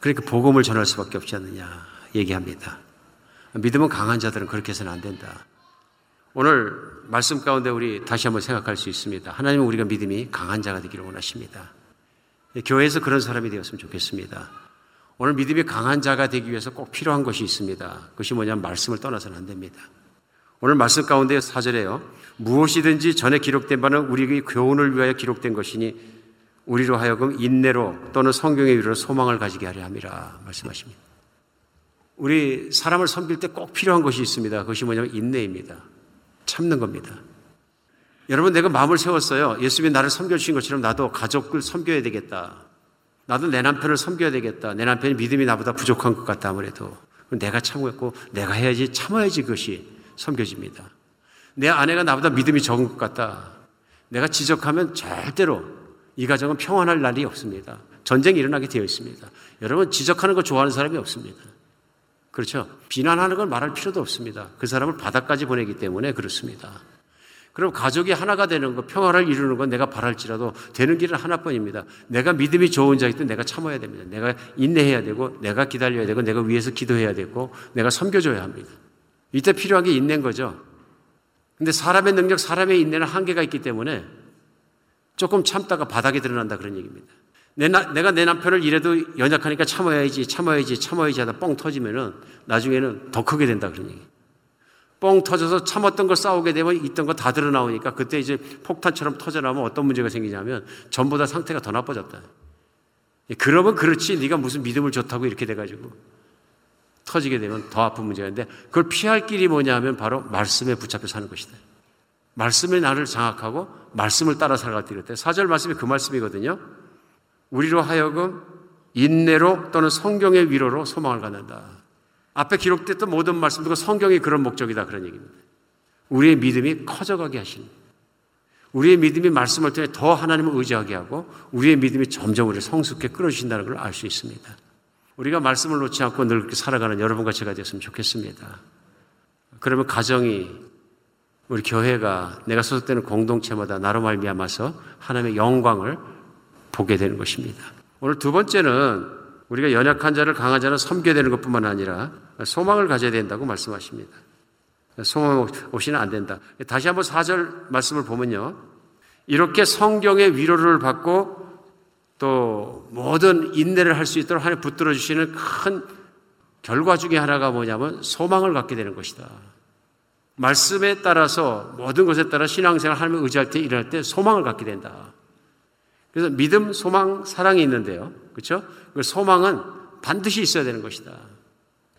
그러니까 복음을 전할 수밖에 없지 않느냐 얘기합니다. 믿음은 강한 자들은 그렇게 해서는 안 된다. 오늘 말씀 가운데 우리 다시 한번 생각할 수 있습니다. 하나님은 우리가 믿음이 강한 자가 되기를 원하십니다. 교회에서 그런 사람이 되었으면 좋겠습니다. 오늘 믿음이 강한 자가 되기 위해서 꼭 필요한 것이 있습니다. 그것이 뭐냐면 말씀을 떠나서는 안 됩니다. 오늘 말씀 가운데 사절에요. 무엇이든지 전에 기록된 바는 우리의 교훈을 위하여 기록된 것이니 우리로 하여금 인내로 또는 성경의 위로 소망을 가지게 하려 함이라 말씀하십니다. 우리 사람을 섬길 때 꼭 필요한 것이 있습니다. 그것이 뭐냐면 인내입니다. 참는 겁니다. 여러분, 내가 마음을 세웠어요. 예수님이 나를 섬겨주신 것처럼 나도 가족을 섬겨야 되겠다. 나도 내 남편을 섬겨야 되겠다. 내 남편이 믿음이 나보다 부족한 것 같다, 아무래도. 내가 참고 내가 해야지, 참아야지 그것이 섬겨집니다. 내 아내가 나보다 믿음이 적은 것 같다. 내가 지적하면 절대로 이 가정은 평안할 날이 없습니다. 전쟁이 일어나게 되어 있습니다. 여러분, 지적하는 거 좋아하는 사람이 없습니다. 그렇죠? 비난하는 걸 말할 필요도 없습니다. 그 사람을 바닥까지 보내기 때문에 그렇습니다. 그럼 가족이 하나가 되는 거, 평화를 이루는 건 내가 바랄지라도 되는 길은 하나뿐입니다. 내가 믿음이 좋은 때 내가 참아야 됩니다. 내가 인내해야 되고, 내가 기다려야 되고, 내가 위해서 기도해야 되고, 내가 섬겨줘야 합니다. 이때 필요한 게 인내인 거죠. 근데 사람의 능력, 사람의 인내는 한계가 있기 때문에 조금 참다가 바닥에 드러난다 그런 얘기입니다. 내 나, 내가 내 남편을 이래도 연약하니까 참아야지, 참아야지, 참아야지 하다 뻥 터지면은 나중에는 더 크게 된다 그런 얘기. 뻥 터져서 참았던 걸 싸우게 되면 있던 거 다 드러나오니까 그때 이제 폭탄처럼 터져나오면 어떤 문제가 생기냐면 전부 다 상태가 더 나빠졌다. 그러면 그렇지 네가 무슨 믿음을 좋다고 이렇게 돼가지고 터지게 되면 더 아픈 문제가 있는데 그걸 피할 길이 뭐냐 하면 바로 말씀에 붙잡혀 사는 것이다. 말씀에 나를 장악하고 말씀을 따라 살아갈 때 이럴 사절 말씀이 그 말씀이거든요. 우리로 하여금 인내로 또는 성경의 위로로 소망을 갖는다. 앞에 기록됐던 모든 말씀도 성경이 그런 목적이다 그런 얘기입니다. 우리의 믿음이 커져가게 하시는 우리의 믿음이 말씀을 통해 더 하나님을 의지하게 하고 우리의 믿음이 점점 우리를 성숙해 끌어주신다는 걸 알 수 있습니다. 우리가 말씀을 놓지 않고 늘 살아가는 여러분과 제가 되었으면 좋겠습니다. 그러면 가정이 우리 교회가 내가 소속되는 공동체마다 나로 말미암아서 하나님의 영광을 보게 되는 것입니다. 오늘 두 번째는 우리가 연약한 자를 강한 자는 섬겨야 되는 것뿐만 아니라 소망을 가져야 된다고 말씀하십니다. 소망 없이는 안 된다. 다시 한번 4절 말씀을 보면요. 이렇게 성경의 위로를 받고 또 모든 인내를 할 수 있도록 하나님 붙들어 주시는 큰 결과 중에 하나가 뭐냐면 소망을 갖게 되는 것이다. 말씀에 따라서 모든 것에 따라 신앙생활 하나님을 의지할 때 일어날 때 소망을 갖게 된다. 그래서 믿음, 소망, 사랑이 있는데요. 그렇죠? 그 소망은 반드시 있어야 되는 것이다.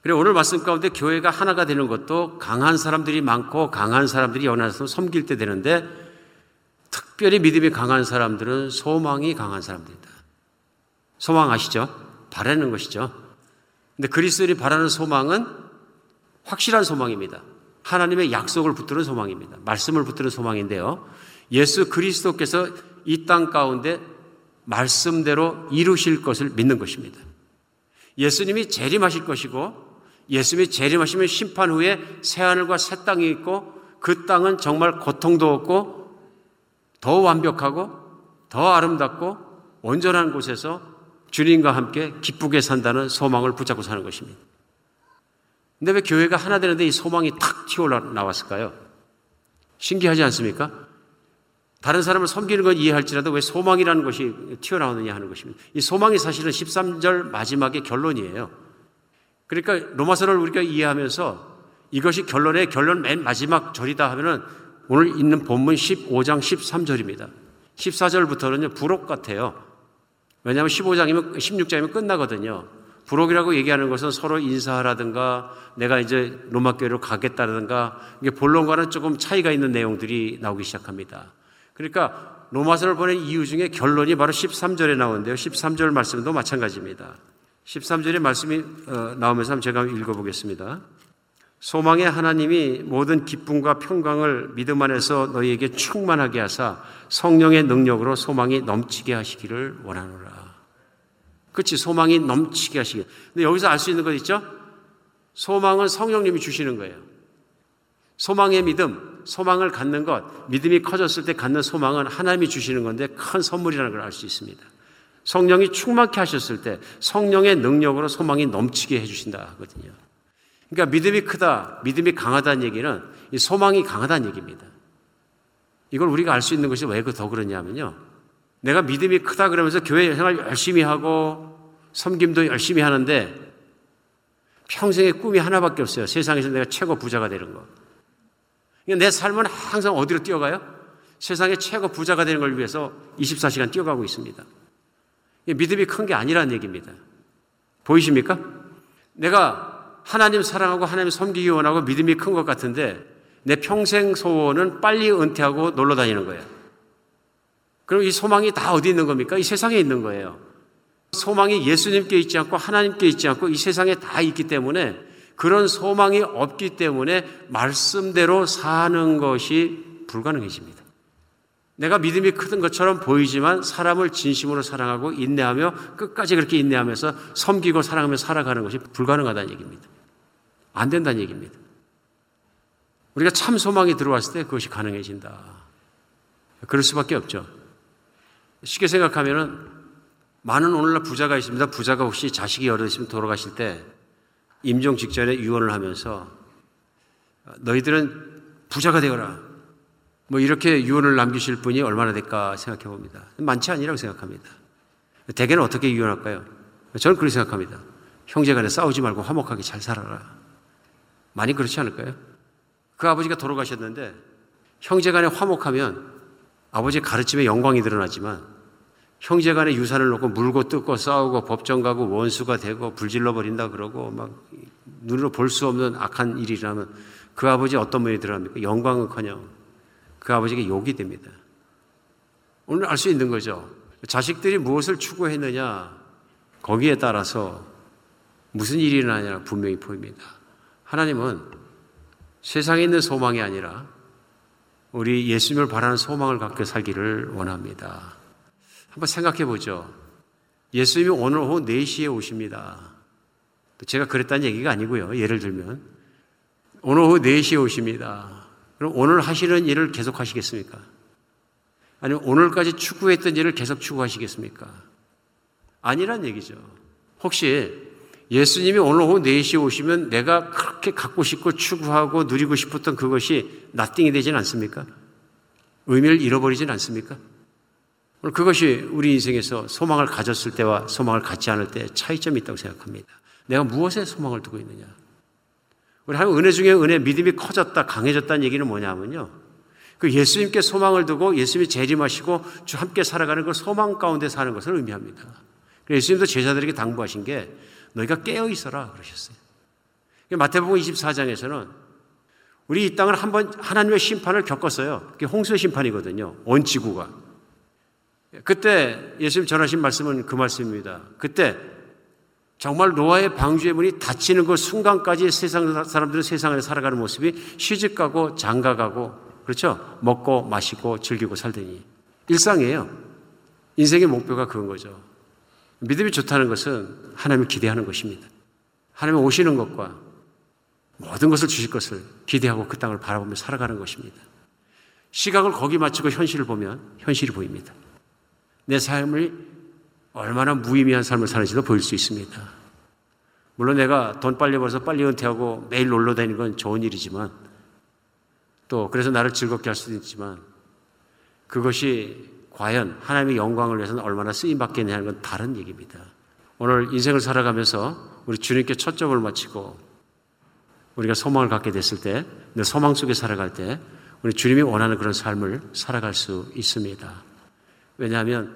그리고 오늘 말씀 가운데 교회가 하나가 되는 것도 강한 사람들이 많고 강한 사람들이 연합해서 섬길 때 되는데 특별히 믿음이 강한 사람들은 소망이 강한 사람들이다. 소망 아시죠? 바라는 것이죠. 근데 그리스도인이 바라는 소망은 확실한 소망입니다. 하나님의 약속을 붙드는 소망입니다. 말씀을 붙드는 소망인데요. 예수 그리스도께서 이 땅 가운데 말씀대로 이루실 것을 믿는 것입니다. 예수님이 재림하실 것이고 예수님이 재림하시면 심판 후에 새 하늘과 새 땅이 있고 그 땅은 정말 고통도 없고 더 완벽하고 더 아름답고 온전한 곳에서 주님과 함께 기쁘게 산다는 소망을 붙잡고 사는 것입니다. 근데 왜 교회가 하나 되는데 이 소망이 탁 튀어나왔을까요? 신기하지 않습니까? 다른 사람을 섬기는 건 이해할지라도 왜 소망이라는 것이 튀어나오느냐 하는 것입니다. 이 소망이 사실은 13절 마지막의 결론이에요. 그러니까 로마서를 우리가 이해하면서 이것이 결론의 결론 맨 마지막 절이다 하면은 오늘 있는 본문 15장 13절입니다. 14절부터는요, 부록 같아요. 왜냐하면 15장이면, 16장이면 끝나거든요. 부록이라고 얘기하는 것은 서로 인사하라든가 내가 이제 로마 교회로 가겠다든가 이게 본론과는 조금 차이가 있는 내용들이 나오기 시작합니다. 그러니까 로마서를 보낸 이유 중에 결론이 바로 13절에 나오는데요. 13절 말씀도 마찬가지입니다. 13절의 말씀이 어, 나오면서 한번 제가 읽어보겠습니다. 소망의 하나님이 모든 기쁨과 평강을 믿음 안에서 너희에게 충만하게 하사 성령의 능력으로 소망이 넘치게 하시기를 원하노라. 그렇지 소망이 넘치게 하시기. 근데 여기서 알 수 있는 것 있죠? 소망은 성령님이 주시는 거예요. 소망의 믿음, 소망을 갖는 것, 믿음이 커졌을 때 갖는 소망은 하나님이 주시는 건데 큰 선물이라는 걸 알 수 있습니다. 성령이 충만케 하셨을 때 성령의 능력으로 소망이 넘치게 해주신다 하거든요. 그러니까 믿음이 크다, 믿음이 강하다는 얘기는 이 소망이 강하다는 얘기입니다. 이걸 우리가 알 수 있는 것이 왜 더 그러냐면요. 내가 믿음이 크다 그러면서 교회 생활 열심히 하고 섬김도 열심히 하는데 평생의 꿈이 하나밖에 없어요. 세상에서 내가 최고 부자가 되는 거. 그러니까 내 삶은 항상 어디로 뛰어가요? 세상의 최고 부자가 되는 걸 위해서 24시간 뛰어가고 있습니다. 믿음이 큰 게 아니라는 얘기입니다. 보이십니까? 내가 하나님 사랑하고 하나님 섬기기 원하고 믿음이 큰 것 같은데 내 평생 소원은 빨리 은퇴하고 놀러 다니는 거예요. 그럼 이 소망이 다 어디 있는 겁니까? 이 세상에 있는 거예요. 소망이 예수님께 있지 않고 하나님께 있지 않고 이 세상에 다 있기 때문에 그런 소망이 없기 때문에 말씀대로 사는 것이 불가능해집니다. 내가 믿음이 큰 것처럼 보이지만 사람을 진심으로 사랑하고 인내하며 끝까지 그렇게 인내하면서 섬기고 사랑하며 살아가는 것이 불가능하다는 얘기입니다. 안 된다는 얘기입니다. 우리가 참 소망이 들어왔을 때 그것이 가능해진다. 그럴 수밖에 없죠. 쉽게 생각하면은 많은 오늘날 부자가 있습니다. 부자가 혹시 자식이 있으면 돌아가실 때 임종 직전에 유언을 하면서 너희들은 부자가 되어라. 뭐 이렇게 유언을 남기실 분이 얼마나 될까 생각해 봅니다. 많지 않으라고 생각합니다. 대개는 어떻게 유언할까요? 저는 그렇게 생각합니다. 형제 간에 싸우지 말고 화목하게 잘 살아라. 많이 그렇지 않을까요? 그 아버지가 돌아가셨는데 형제 간에 화목하면 아버지의 가르침에 영광이 드러나지만 형제 간에 유산을 놓고 물고 뜯고 싸우고 법정 가고 원수가 되고 불질러 버린다 그러고 막 눈으로 볼 수 없는 악한 일이라면 그 아버지 어떤 면이 드러납니까? 영광은커녕 그 아버지에게 욕이 됩니다. 오늘 알 수 있는 거죠. 자식들이 무엇을 추구했느냐 거기에 따라서 무슨 일이 일어나냐 분명히 보입니다. 하나님은 세상에 있는 소망이 아니라 우리 예수님을 바라는 소망을 갖고 살기를 원합니다. 한번 생각해 보죠. 예수님이 오늘 오후 4시에 오십니다. 제가 그랬다는 얘기가 아니고요. 예를 들면 오늘 오후 4시에 오십니다. 그럼 오늘 하시는 일을 계속 하시겠습니까? 아니면 오늘까지 추구했던 일을 계속 추구하시겠습니까? 아니란 얘기죠. 혹시 예수님이 오늘 오후 4시에 오시면 내가 그렇게 갖고 싶고 추구하고 누리고 싶었던 그것이 나띵이 되진 않습니까? 의미를 잃어버리진 않습니까? 오늘 그것이 우리 인생에서 소망을 가졌을 때와 소망을 갖지 않을 때 차이점이 있다고 생각합니다. 내가 무엇에 소망을 두고 있느냐? 우리 하나님 은혜 중에 은혜 믿음이 커졌다, 강해졌다는 얘기는 뭐냐면요. 그 예수님께 소망을 두고 예수님이 재림하시고 주 함께 살아가는 그 소망 가운데 사는 것을 의미합니다. 예수님도 제자들에게 당부하신 게 너희가 깨어 있어라 그러셨어요. 마태복음 24장에서는 우리 이 땅을 한번 하나님의 심판을 겪었어요. 그게 홍수의 심판이거든요. 온 지구가. 그때 예수님 전하신 말씀은 그 말씀입니다. 그때 정말 노아의 방주의 문이 닫히는 그 순간까지 세상 사람들은 세상에 살아가는 모습이 시집가고 장가가고 그렇죠? 먹고 마시고 즐기고 살더니 일상이에요. 인생의 목표가 그런 거죠. 믿음이 좋다는 것은 하나님을 기대하는 것입니다. 하나님 오시는 것과 모든 것을 주실 것을 기대하고 그 땅을 바라보며 살아가는 것입니다. 시각을 거기 맞추고 현실을 보면 현실이 보입니다. 내 삶을 얼마나 무의미한 삶을 사는지도 보일 수 있습니다. 물론 내가 돈 빨리 벌어서 빨리 은퇴하고 매일 놀러 다니는 건 좋은 일이지만 또 그래서 나를 즐겁게 할 수도 있지만 그것이 과연 하나님의 영광을 위해서는 얼마나 쓰임 받겠냐 하는 건 다른 얘기입니다. 오늘 인생을 살아가면서 우리 주님께 초점을 맞추고 우리가 소망을 갖게 됐을 때, 내 소망 속에 살아갈 때, 우리 주님이 원하는 그런 삶을 살아갈 수 있습니다. 왜냐하면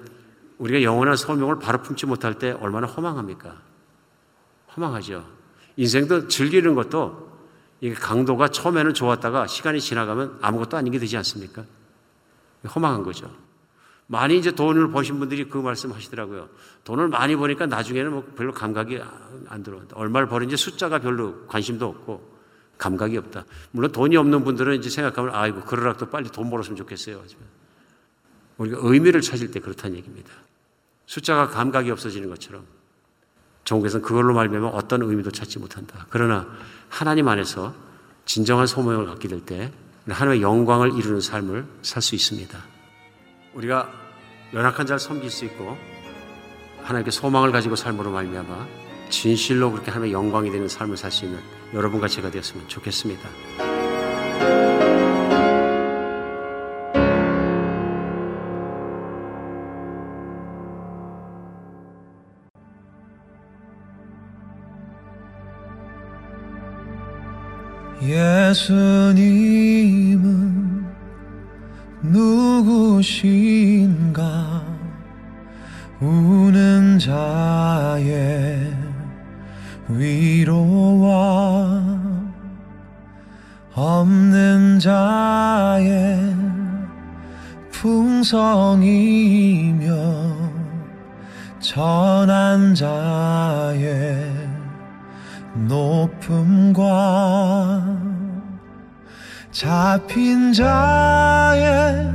우리가 영원한 소명을 바로 품지 못할 때 얼마나 허망합니까? 허망하죠. 인생도 즐기는 것도 이게 강도가 처음에는 좋았다가 시간이 지나가면 아무것도 아닌 게 되지 않습니까? 허망한 거죠. 많이 이제 돈을 버신 분들이 그 말씀 하시더라고요. 돈을 많이 버니까 나중에는 뭐 별로 감각이 안 들어온다. 얼마를 버는지 숫자가 별로 관심도 없고 감각이 없다. 물론 돈이 없는 분들은 이제 생각하면 아이고 그러라도 빨리 돈 벌었으면 좋겠어요. 하지만 우리가 의미를 찾을 때 그렇다는 얘기입니다. 숫자가 감각이 없어지는 것처럼 종국에서는 그걸로 말미암아 어떤 의미도 찾지 못한다. 그러나 하나님 안에서 진정한 소명을 갖게 될 때 하나님의 영광을 이루는 삶을 살 수 있습니다. 우리가 연약한 자를 섬길 수 있고 하나님께 소망을 가지고 삶으로 말미암아 진실로 그렇게 하나님의 영광이 되는 삶을 살 수 있는 여러분과 제가 되었으면 좋겠습니다. 예수님은 누 구신가? 우는 자의 위로와 없는 자의 풍성이며 전한 자의 높음과 잡힌 자의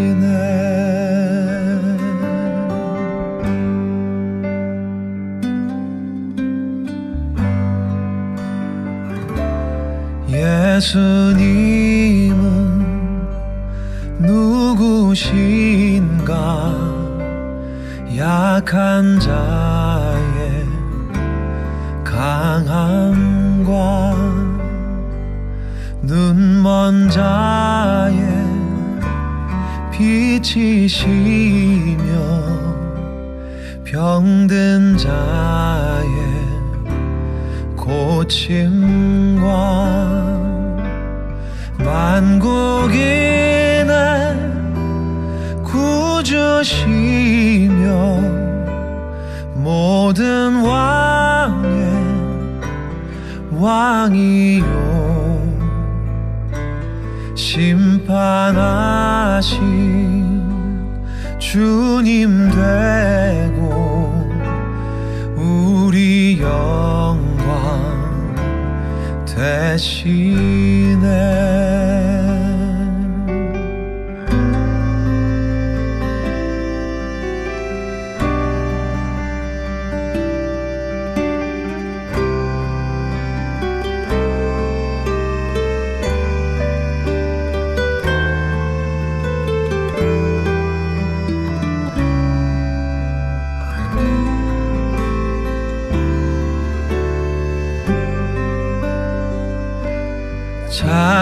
예수님은 누구신가? 약한 자의 강함과 눈먼 자의 빛이시며 병든 자의 고침 모든 왕의 왕이요. 심판하신 주님 되고 우리 영광 대신에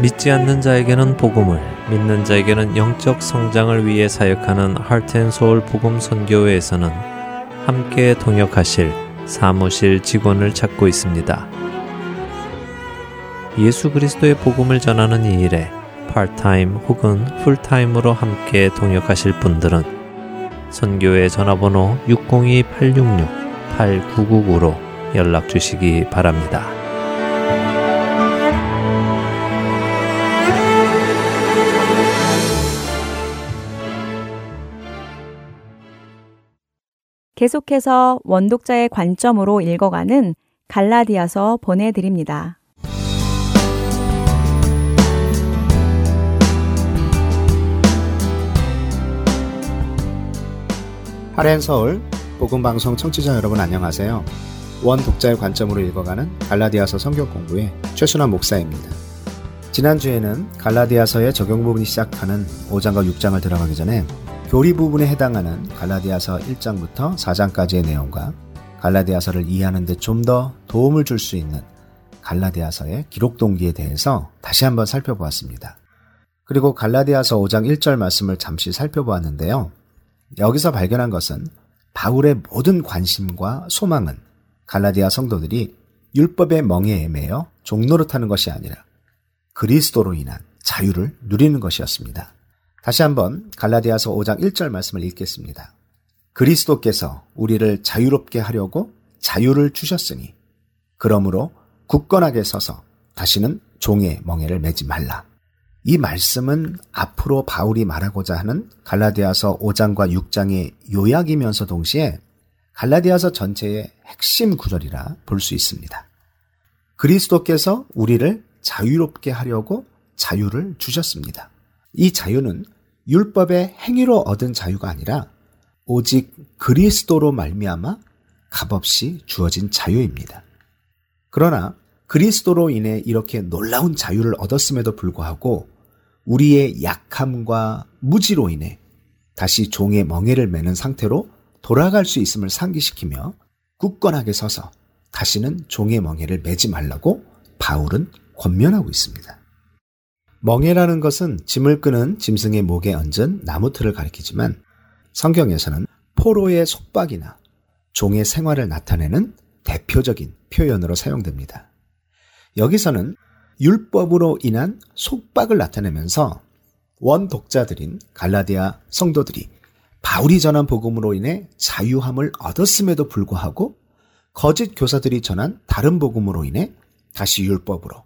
믿지 않는 자에게는 복음을, 믿는 자에게는 영적 성장을 위해 사역하는 하트앤소울 복음 선교회에서는 함께 동역하실 사무실 직원을 찾고 있습니다. 예수 그리스도의 복음을 전하는 이 일에 파트타임 혹은 풀타임으로 함께 동역하실 분들은 선교회 전화번호 602-866-8999로 연락 주시기 바랍니다. 계속해서 원독자의 관점으로 읽어가는 갈라디아서 보내드립니다. 하렌 서울 복음 방송 청취자 여러분 안녕하세요. 원 독자의 관점으로 읽어가는 갈라디아서 성경 공부의 최순환 목사입니다. 지난주에는 갈라디아서의 적용 부분이 시작하는 5장과 6장을 들어가기 전에 교리 부분에 해당하는 갈라디아서 1장부터 4장까지의 내용과 갈라디아서를 이해하는 데 좀 더 도움을 줄 수 있는 갈라디아서의 기록 동기에 대해서 다시 한번 살펴보았습니다. 그리고 갈라디아서 5장 1절 말씀을 잠시 살펴보았는데요. 여기서 발견한 것은 바울의 모든 관심과 소망은 갈라디아 성도들이 율법의 멍에에 매여 종노릇하는 것이 아니라 그리스도로 인한 자유를 누리는 것이었습니다. 다시 한번 갈라디아서 5장 1절 말씀을 읽겠습니다. 그리스도께서 우리를 자유롭게 하려고 자유를 주셨으니 그러므로 굳건하게 서서 다시는 종의 멍에를 매지 말라. 이 말씀은 앞으로 바울이 말하고자 하는 갈라디아서 5장과 6장의 요약이면서 동시에 갈라디아서 전체의 핵심 구절이라 볼 수 있습니다. 그리스도께서 우리를 자유롭게 하려고 자유를 주셨습니다. 이 자유는 율법의 행위로 얻은 자유가 아니라 오직 그리스도로 말미암아 값없이 주어진 자유입니다. 그러나 그리스도로 인해 이렇게 놀라운 자유를 얻었음에도 불구하고 우리의 약함과 무지로 인해 다시 종의 멍에를 매는 상태로 돌아갈 수 있음을 상기시키며 굳건하게 서서 다시는 종의 멍에를 매지 말라고 바울은 권면하고 있습니다. 멍에라는 것은 짐을 끄는 짐승의 목에 얹은 나무틀을 가리키지만 성경에서는 포로의 속박이나 종의 생활을 나타내는 대표적인 표현으로 사용됩니다. 여기서는 율법으로 인한 속박을 나타내면서 원 독자들인 갈라디아 성도들이 바울이 전한 복음으로 인해 자유함을 얻었음에도 불구하고 거짓 교사들이 전한 다른 복음으로 인해 다시 율법으로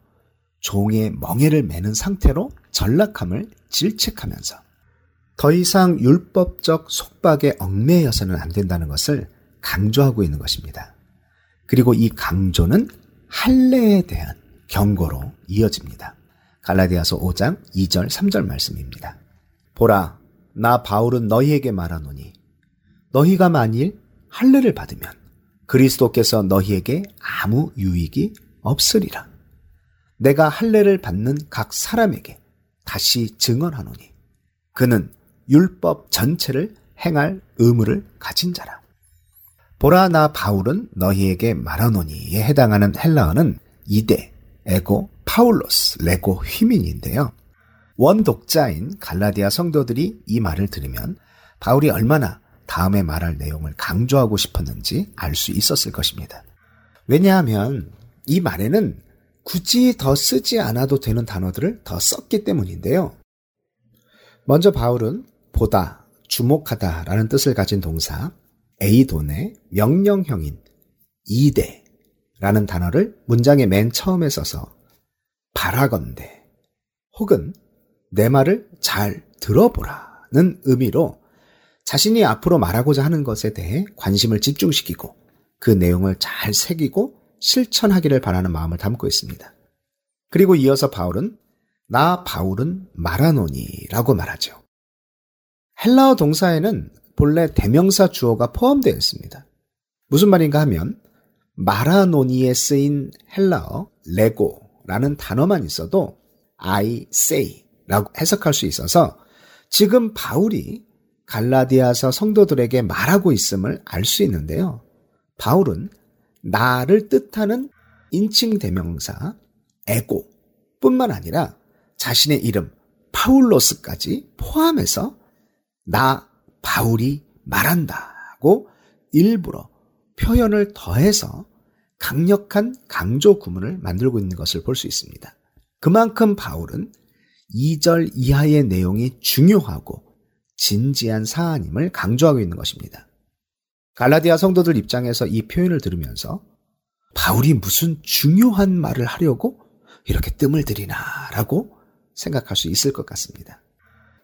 종의 멍에를 매는 상태로 전락함을 질책하면서 더 이상 율법적 속박에 얽매여서는 안 된다는 것을 강조하고 있는 것입니다. 그리고 이 강조는 할례에 대한 경고로 이어집니다. 갈라디아서 5장 2절 3절 말씀입니다. 보라 나 바울은 너희에게 말하노니 너희가 만일 할례를 받으면 그리스도께서 너희에게 아무 유익이 없으리라. 내가 할례를 받는 각 사람에게 다시 증언하노니 그는 율법 전체를 행할 의무를 가진 자라. 보라 나 바울은 너희에게 말하노니에 해당하는 헬라어는 이데, 에고, 파울로스, 레고, 휘민인데요. 원독자인 갈라디아 성도들이 이 말을 들으면 바울이 얼마나 다음에 말할 내용을 강조하고 싶었는지 알 수 있었을 것입니다. 왜냐하면 이 말에는 굳이 더 쓰지 않아도 되는 단어들을 더 썼기 때문인데요. 먼저 바울은 보다, 주목하다 라는 뜻을 가진 동사 에이돈의 명령형인 이대 라는 단어를 문장의 맨 처음에 써서 바라건대 혹은 내 말을 잘 들어보라는 의미로 자신이 앞으로 말하고자 하는 것에 대해 관심을 집중시키고 그 내용을 잘 새기고 실천하기를 바라는 마음을 담고 있습니다. 그리고 이어서 바울은 나 바울은 말하노니라고 말하죠. 헬라어 동사에는 본래 대명사 주어가 포함되어 있습니다. 무슨 말인가 하면 마라노니에 쓰인 헬라어 레고라는 단어만 있어도 I say 라고 해석할 수 있어서 지금 바울이 갈라디아서 성도들에게 말하고 있음을 알 수 있는데요. 바울은 나를 뜻하는 인칭 대명사 에고 뿐만 아니라 자신의 이름 파울로스까지 포함해서 나 바울이 말한다고 일부러 표현을 더해서 강력한 강조 구문을 만들고 있는 것을 볼 수 있습니다. 그만큼 바울은 2절 이하의 내용이 중요하고 진지한 사안임을 강조하고 있는 것입니다. 갈라디아 성도들 입장에서 이 표현을 들으면서 바울이 무슨 중요한 말을 하려고 이렇게 뜸을 들이나라고 생각할 수 있을 것 같습니다.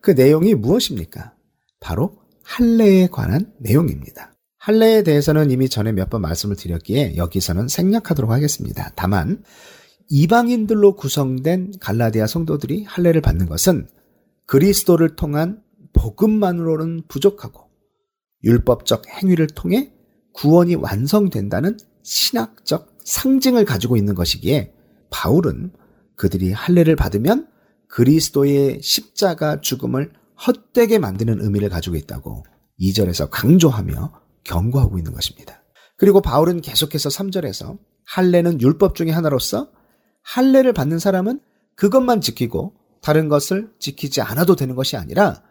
그 내용이 무엇입니까? 바로 할례에 관한 내용입니다. 할례에 대해서는 이미 전에 몇 번 말씀을 드렸기에 여기서는 생략하도록 하겠습니다. 다만 이방인들로 구성된 갈라디아 성도들이 할례를 받는 것은 그리스도를 통한 복음만으로는 부족하고 율법적 행위를 통해 구원이 완성된다는 신학적 상징을 가지고 있는 것이기에 바울은 그들이 할례를 받으면 그리스도의 십자가 죽음을 헛되게 만드는 의미를 가지고 있다고 2절에서 강조하며 경고하고 있는 것입니다. 그리고 바울은 계속해서 3절에서 할례는 율법 중의 하나로서 할례를 받는 사람은 그것만 지키고 다른 것을 지키지 않아도 되는 것이 아니라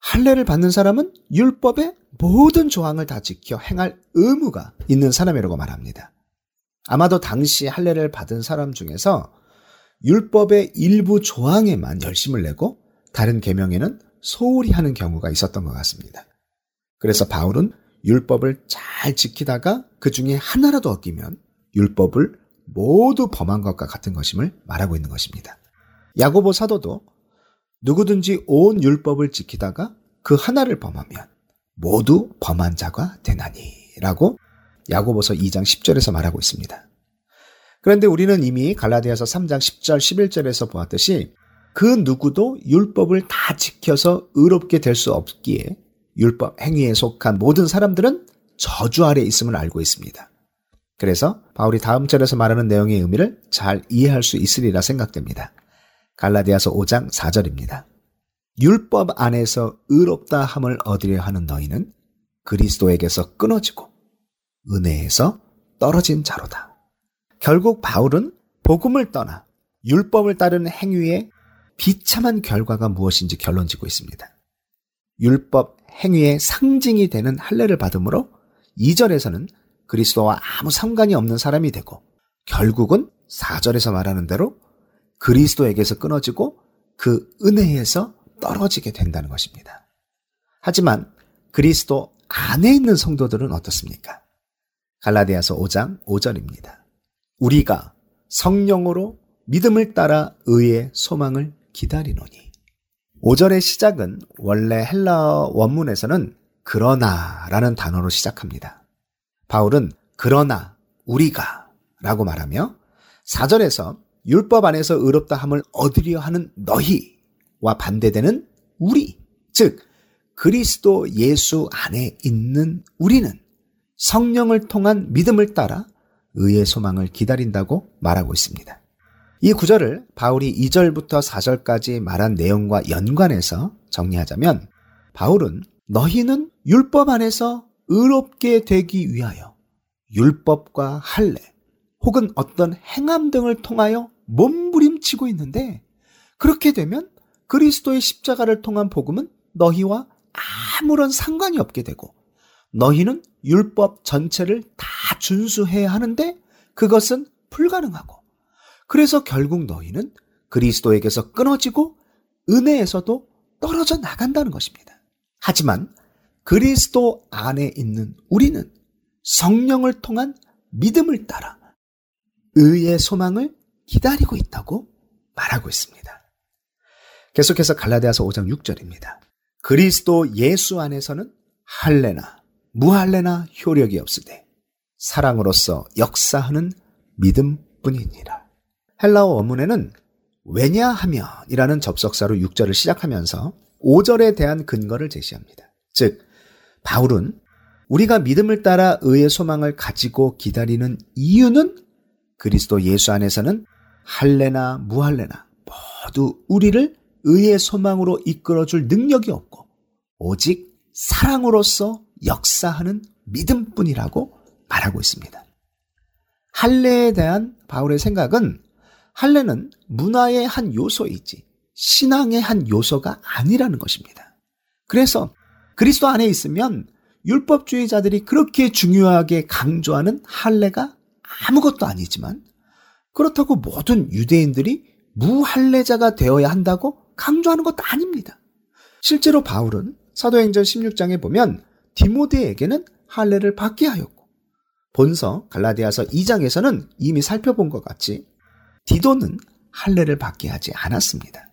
할례를 받는 사람은 율법의 모든 조항을 다 지켜 행할 의무가 있는 사람이라고 말합니다. 아마도 당시 할례를 받은 사람 중에서 율법의 일부 조항에만 열심을 내고 다른 계명에는 소홀히 하는 경우가 있었던 것 같습니다. 그래서 바울은 율법을 잘 지키다가 그 중에 하나라도 어기면 율법을 모두 범한 것과 같은 것임을 말하고 있는 것입니다. 야고보 사도도 누구든지 온 율법을 지키다가 그 하나를 범하면 모두 범한 자가 되나니라고 야고보서 2장 10절에서 말하고 있습니다. 그런데 우리는 이미 갈라디아서 3장 10절 11절에서 보았듯이 그 누구도 율법을 다 지켜서 의롭게 될 수 없기에 율법 행위에 속한 모든 사람들은 저주 아래 있음을 알고 있습니다. 그래서 바울이 다음 절에서 말하는 내용의 의미를 잘 이해할 수 있으리라 생각됩니다. 갈라디아서 5장 4절입니다. 율법 안에서 의롭다 함을 얻으려 하는 너희는 그리스도에게서 끊어지고 은혜에서 떨어진 자로다. 결국 바울은 복음을 떠나 율법을 따르는 행위의 비참한 결과가 무엇인지 결론 짓고 있습니다. 율법 행위의 상징이 되는 할례를 받음으로 2절에서는 그리스도와 아무 상관이 없는 사람이 되고 결국은 4절에서 말하는 대로 그리스도에게서 끊어지고 그 은혜에서 떨어지게 된다는 것입니다. 하지만 그리스도 안에 있는 성도들은 어떻습니까? 갈라디아서 5장 5절입니다. 우리가 성령으로 믿음을 따라 의의 소망을 기다리노니. 5절의 시작은 원래 헬라어 원문에서는 그러나 라는 단어로 시작합니다. 바울은 그러나 우리가 라고 말하며 4절에서 율법 안에서 의롭다 함을 얻으려 하는 너희와 반대되는 우리, 즉 그리스도 예수 안에 있는 우리는 성령을 통한 믿음을 따라 의의 소망을 기다린다고 말하고 있습니다. 이 구절을 바울이 2절부터 4절까지 말한 내용과 연관해서 정리하자면 바울은 너희는 율법 안에서 의롭게 되기 위하여 율법과 할례 혹은 어떤 행함 등을 통하여 몸부림치고 있는데 그렇게 되면 그리스도의 십자가를 통한 복음은 너희와 아무런 상관이 없게 되고 너희는 율법 전체를 다 준수해야 하는데 그것은 불가능하고 그래서 결국 너희는 그리스도에게서 끊어지고 은혜에서도 떨어져 나간다는 것입니다. 하지만 그리스도 안에 있는 우리는 성령을 통한 믿음을 따라 의의 소망을 기다리고 있다고 말하고 있습니다. 계속해서 갈라디아서 5장 6절입니다. 그리스도 예수 안에서는 할례나 무할례나 효력이 없으되 사랑으로서 역사하는 믿음뿐이니라. 헬라어 원문에는 왜냐하면이라는 접속사로 6절을 시작하면서 5절에 대한 근거를 제시합니다. 즉 바울은 우리가 믿음을 따라 의의 소망을 가지고 기다리는 이유는 그리스도 예수 안에서는 할례나 무할례나 모두 우리를 의의 소망으로 이끌어 줄 능력이 없고 오직 사랑으로서 역사하는 믿음뿐이라고 말하고 있습니다. 할례에 대한 바울의 생각은 할례는 문화의 한 요소이지 신앙의 한 요소가 아니라는 것입니다. 그래서 그리스도 안에 있으면 율법주의자들이 그렇게 중요하게 강조하는 할례가 아무것도 아니지만 그렇다고 모든 유대인들이 무할례자가 되어야 한다고 강조하는 것도 아닙니다. 실제로 바울은 사도행전 16장에 보면 디모데에게는 할례를 받게 하였고 본서 갈라디아서 2장에서는 이미 살펴본 것 같이 디도는 할례를 받게 하지 않았습니다.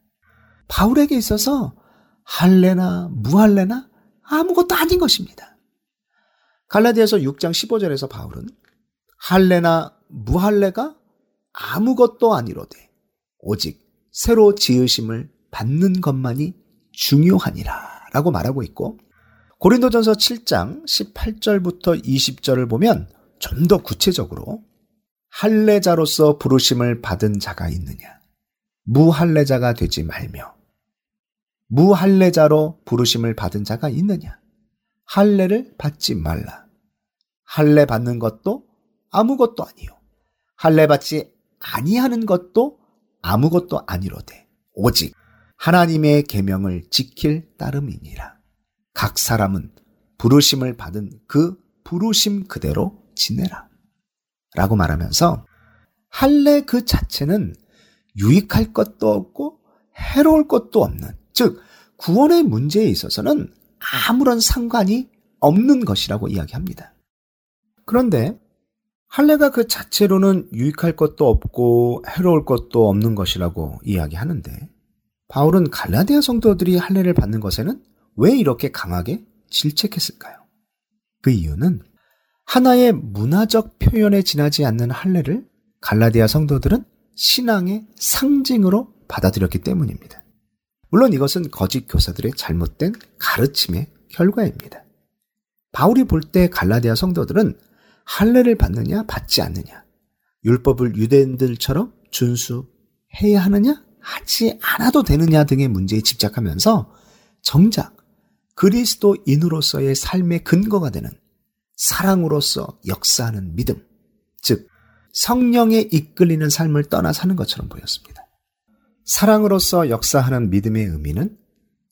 바울에게 있어서 할례나 무할례나 아무것도 아닌 것입니다. 갈라디아서 6장 15절에서 바울은 할례나 무할례가 아무것도 아니로되 오직 새로 지으심을 받는 것만이 중요하니라 라고 말하고 있고 고린도전서 7장 18절부터 20절을 보면 좀 더 구체적으로 할례자로서 부르심을 받은 자가 있느냐 무할례자가 되지 말며 무할례자로 부르심을 받은 자가 있느냐 할례를 받지 말라 할례 받는 것도 아무것도 아니요 할례 받지 아니하는 것도 아무것도 아니로되 오직 하나님의 계명을 지킬 따름이니라. 각 사람은 부르심을 받은 그 부르심 그대로 지내라. 라고 말하면서 할례 그 자체는 유익할 것도 없고 해로울 것도 없는 즉 구원의 문제에 있어서는 아무런 상관이 없는 것이라고 이야기합니다. 그런데 할례가 그 자체로는 유익할 것도 없고 해로울 것도 없는 것이라고 이야기하는데 바울은 갈라디아 성도들이 할례를 받는 것에는 왜 이렇게 강하게 질책했을까요? 그 이유는 하나의 문화적 표현에 지나지 않는 할례를 갈라디아 성도들은 신앙의 상징으로 받아들였기 때문입니다. 물론 이것은 거짓 교사들의 잘못된 가르침의 결과입니다. 바울이 볼 때 갈라디아 성도들은 할례를 받느냐 받지 않느냐 율법을 유대인들처럼 준수해야 하느냐 하지 않아도 되느냐 등의 문제에 집착하면서 정작 그리스도인으로서의 삶의 근거가 되는 사랑으로서 역사하는 믿음, 즉 성령에 이끌리는 삶을 떠나 사는 것처럼 보였습니다. 사랑으로서 역사하는 믿음의 의미는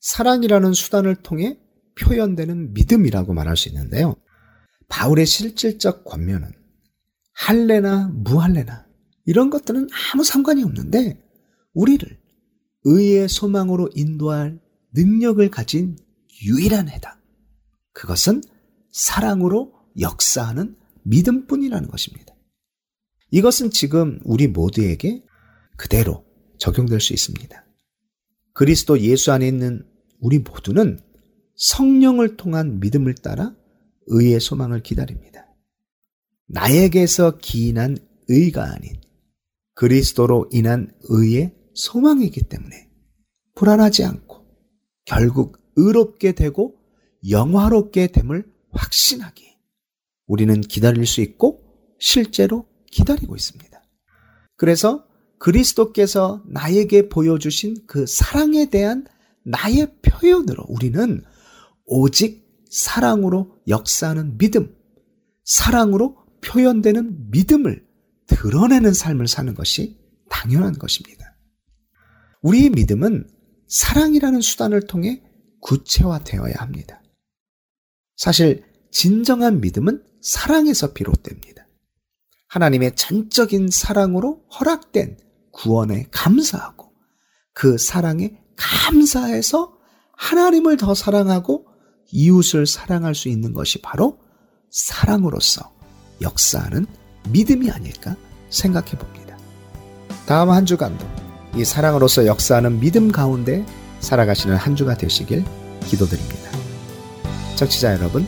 사랑이라는 수단을 통해 표현되는 믿음이라고 말할 수 있는데요. 바울의 실질적 권면은 할례나 무할례나 이런 것들은 아무 상관이 없는데 우리를 의의 소망으로 인도할 능력을 가진 유일한 해당. 그것은 사랑으로 역사하는 믿음뿐이라는 것입니다. 이것은 지금 우리 모두에게 그대로 적용될 수 있습니다. 그리스도 예수 안에 있는 우리 모두는 성령을 통한 믿음을 따라 의의 소망을 기다립니다. 나에게서 기인한 의가 아닌 그리스도로 인한 의의 소망이기 때문에 불안하지 않고 결국 의롭게 되고 영화롭게 됨을 확신하기 우리는 기다릴 수 있고 실제로 기다리고 있습니다. 그래서 그리스도께서 나에게 보여주신 그 사랑에 대한 나의 표현으로 우리는 오직 사랑으로 역사하는 믿음, 사랑으로 표현되는 믿음을 드러내는 삶을 사는 것이 당연한 것입니다. 우리의 믿음은 사랑이라는 수단을 통해 구체화되어야 합니다. 사실 진정한 믿음은 사랑에서 비롯됩니다. 하나님의 전적인 사랑으로 허락된 구원에 감사하고 그 사랑에 감사해서 하나님을 더 사랑하고 이웃을 사랑할 수 있는 것이 바로 사랑으로서 역사하는 믿음이 아닐까 생각해 봅니다. 다음 한 주간도 이 사랑으로서 역사하는 믿음 가운데 살아가시는 한 주가 되시길 기도드립니다. 청취자 여러분,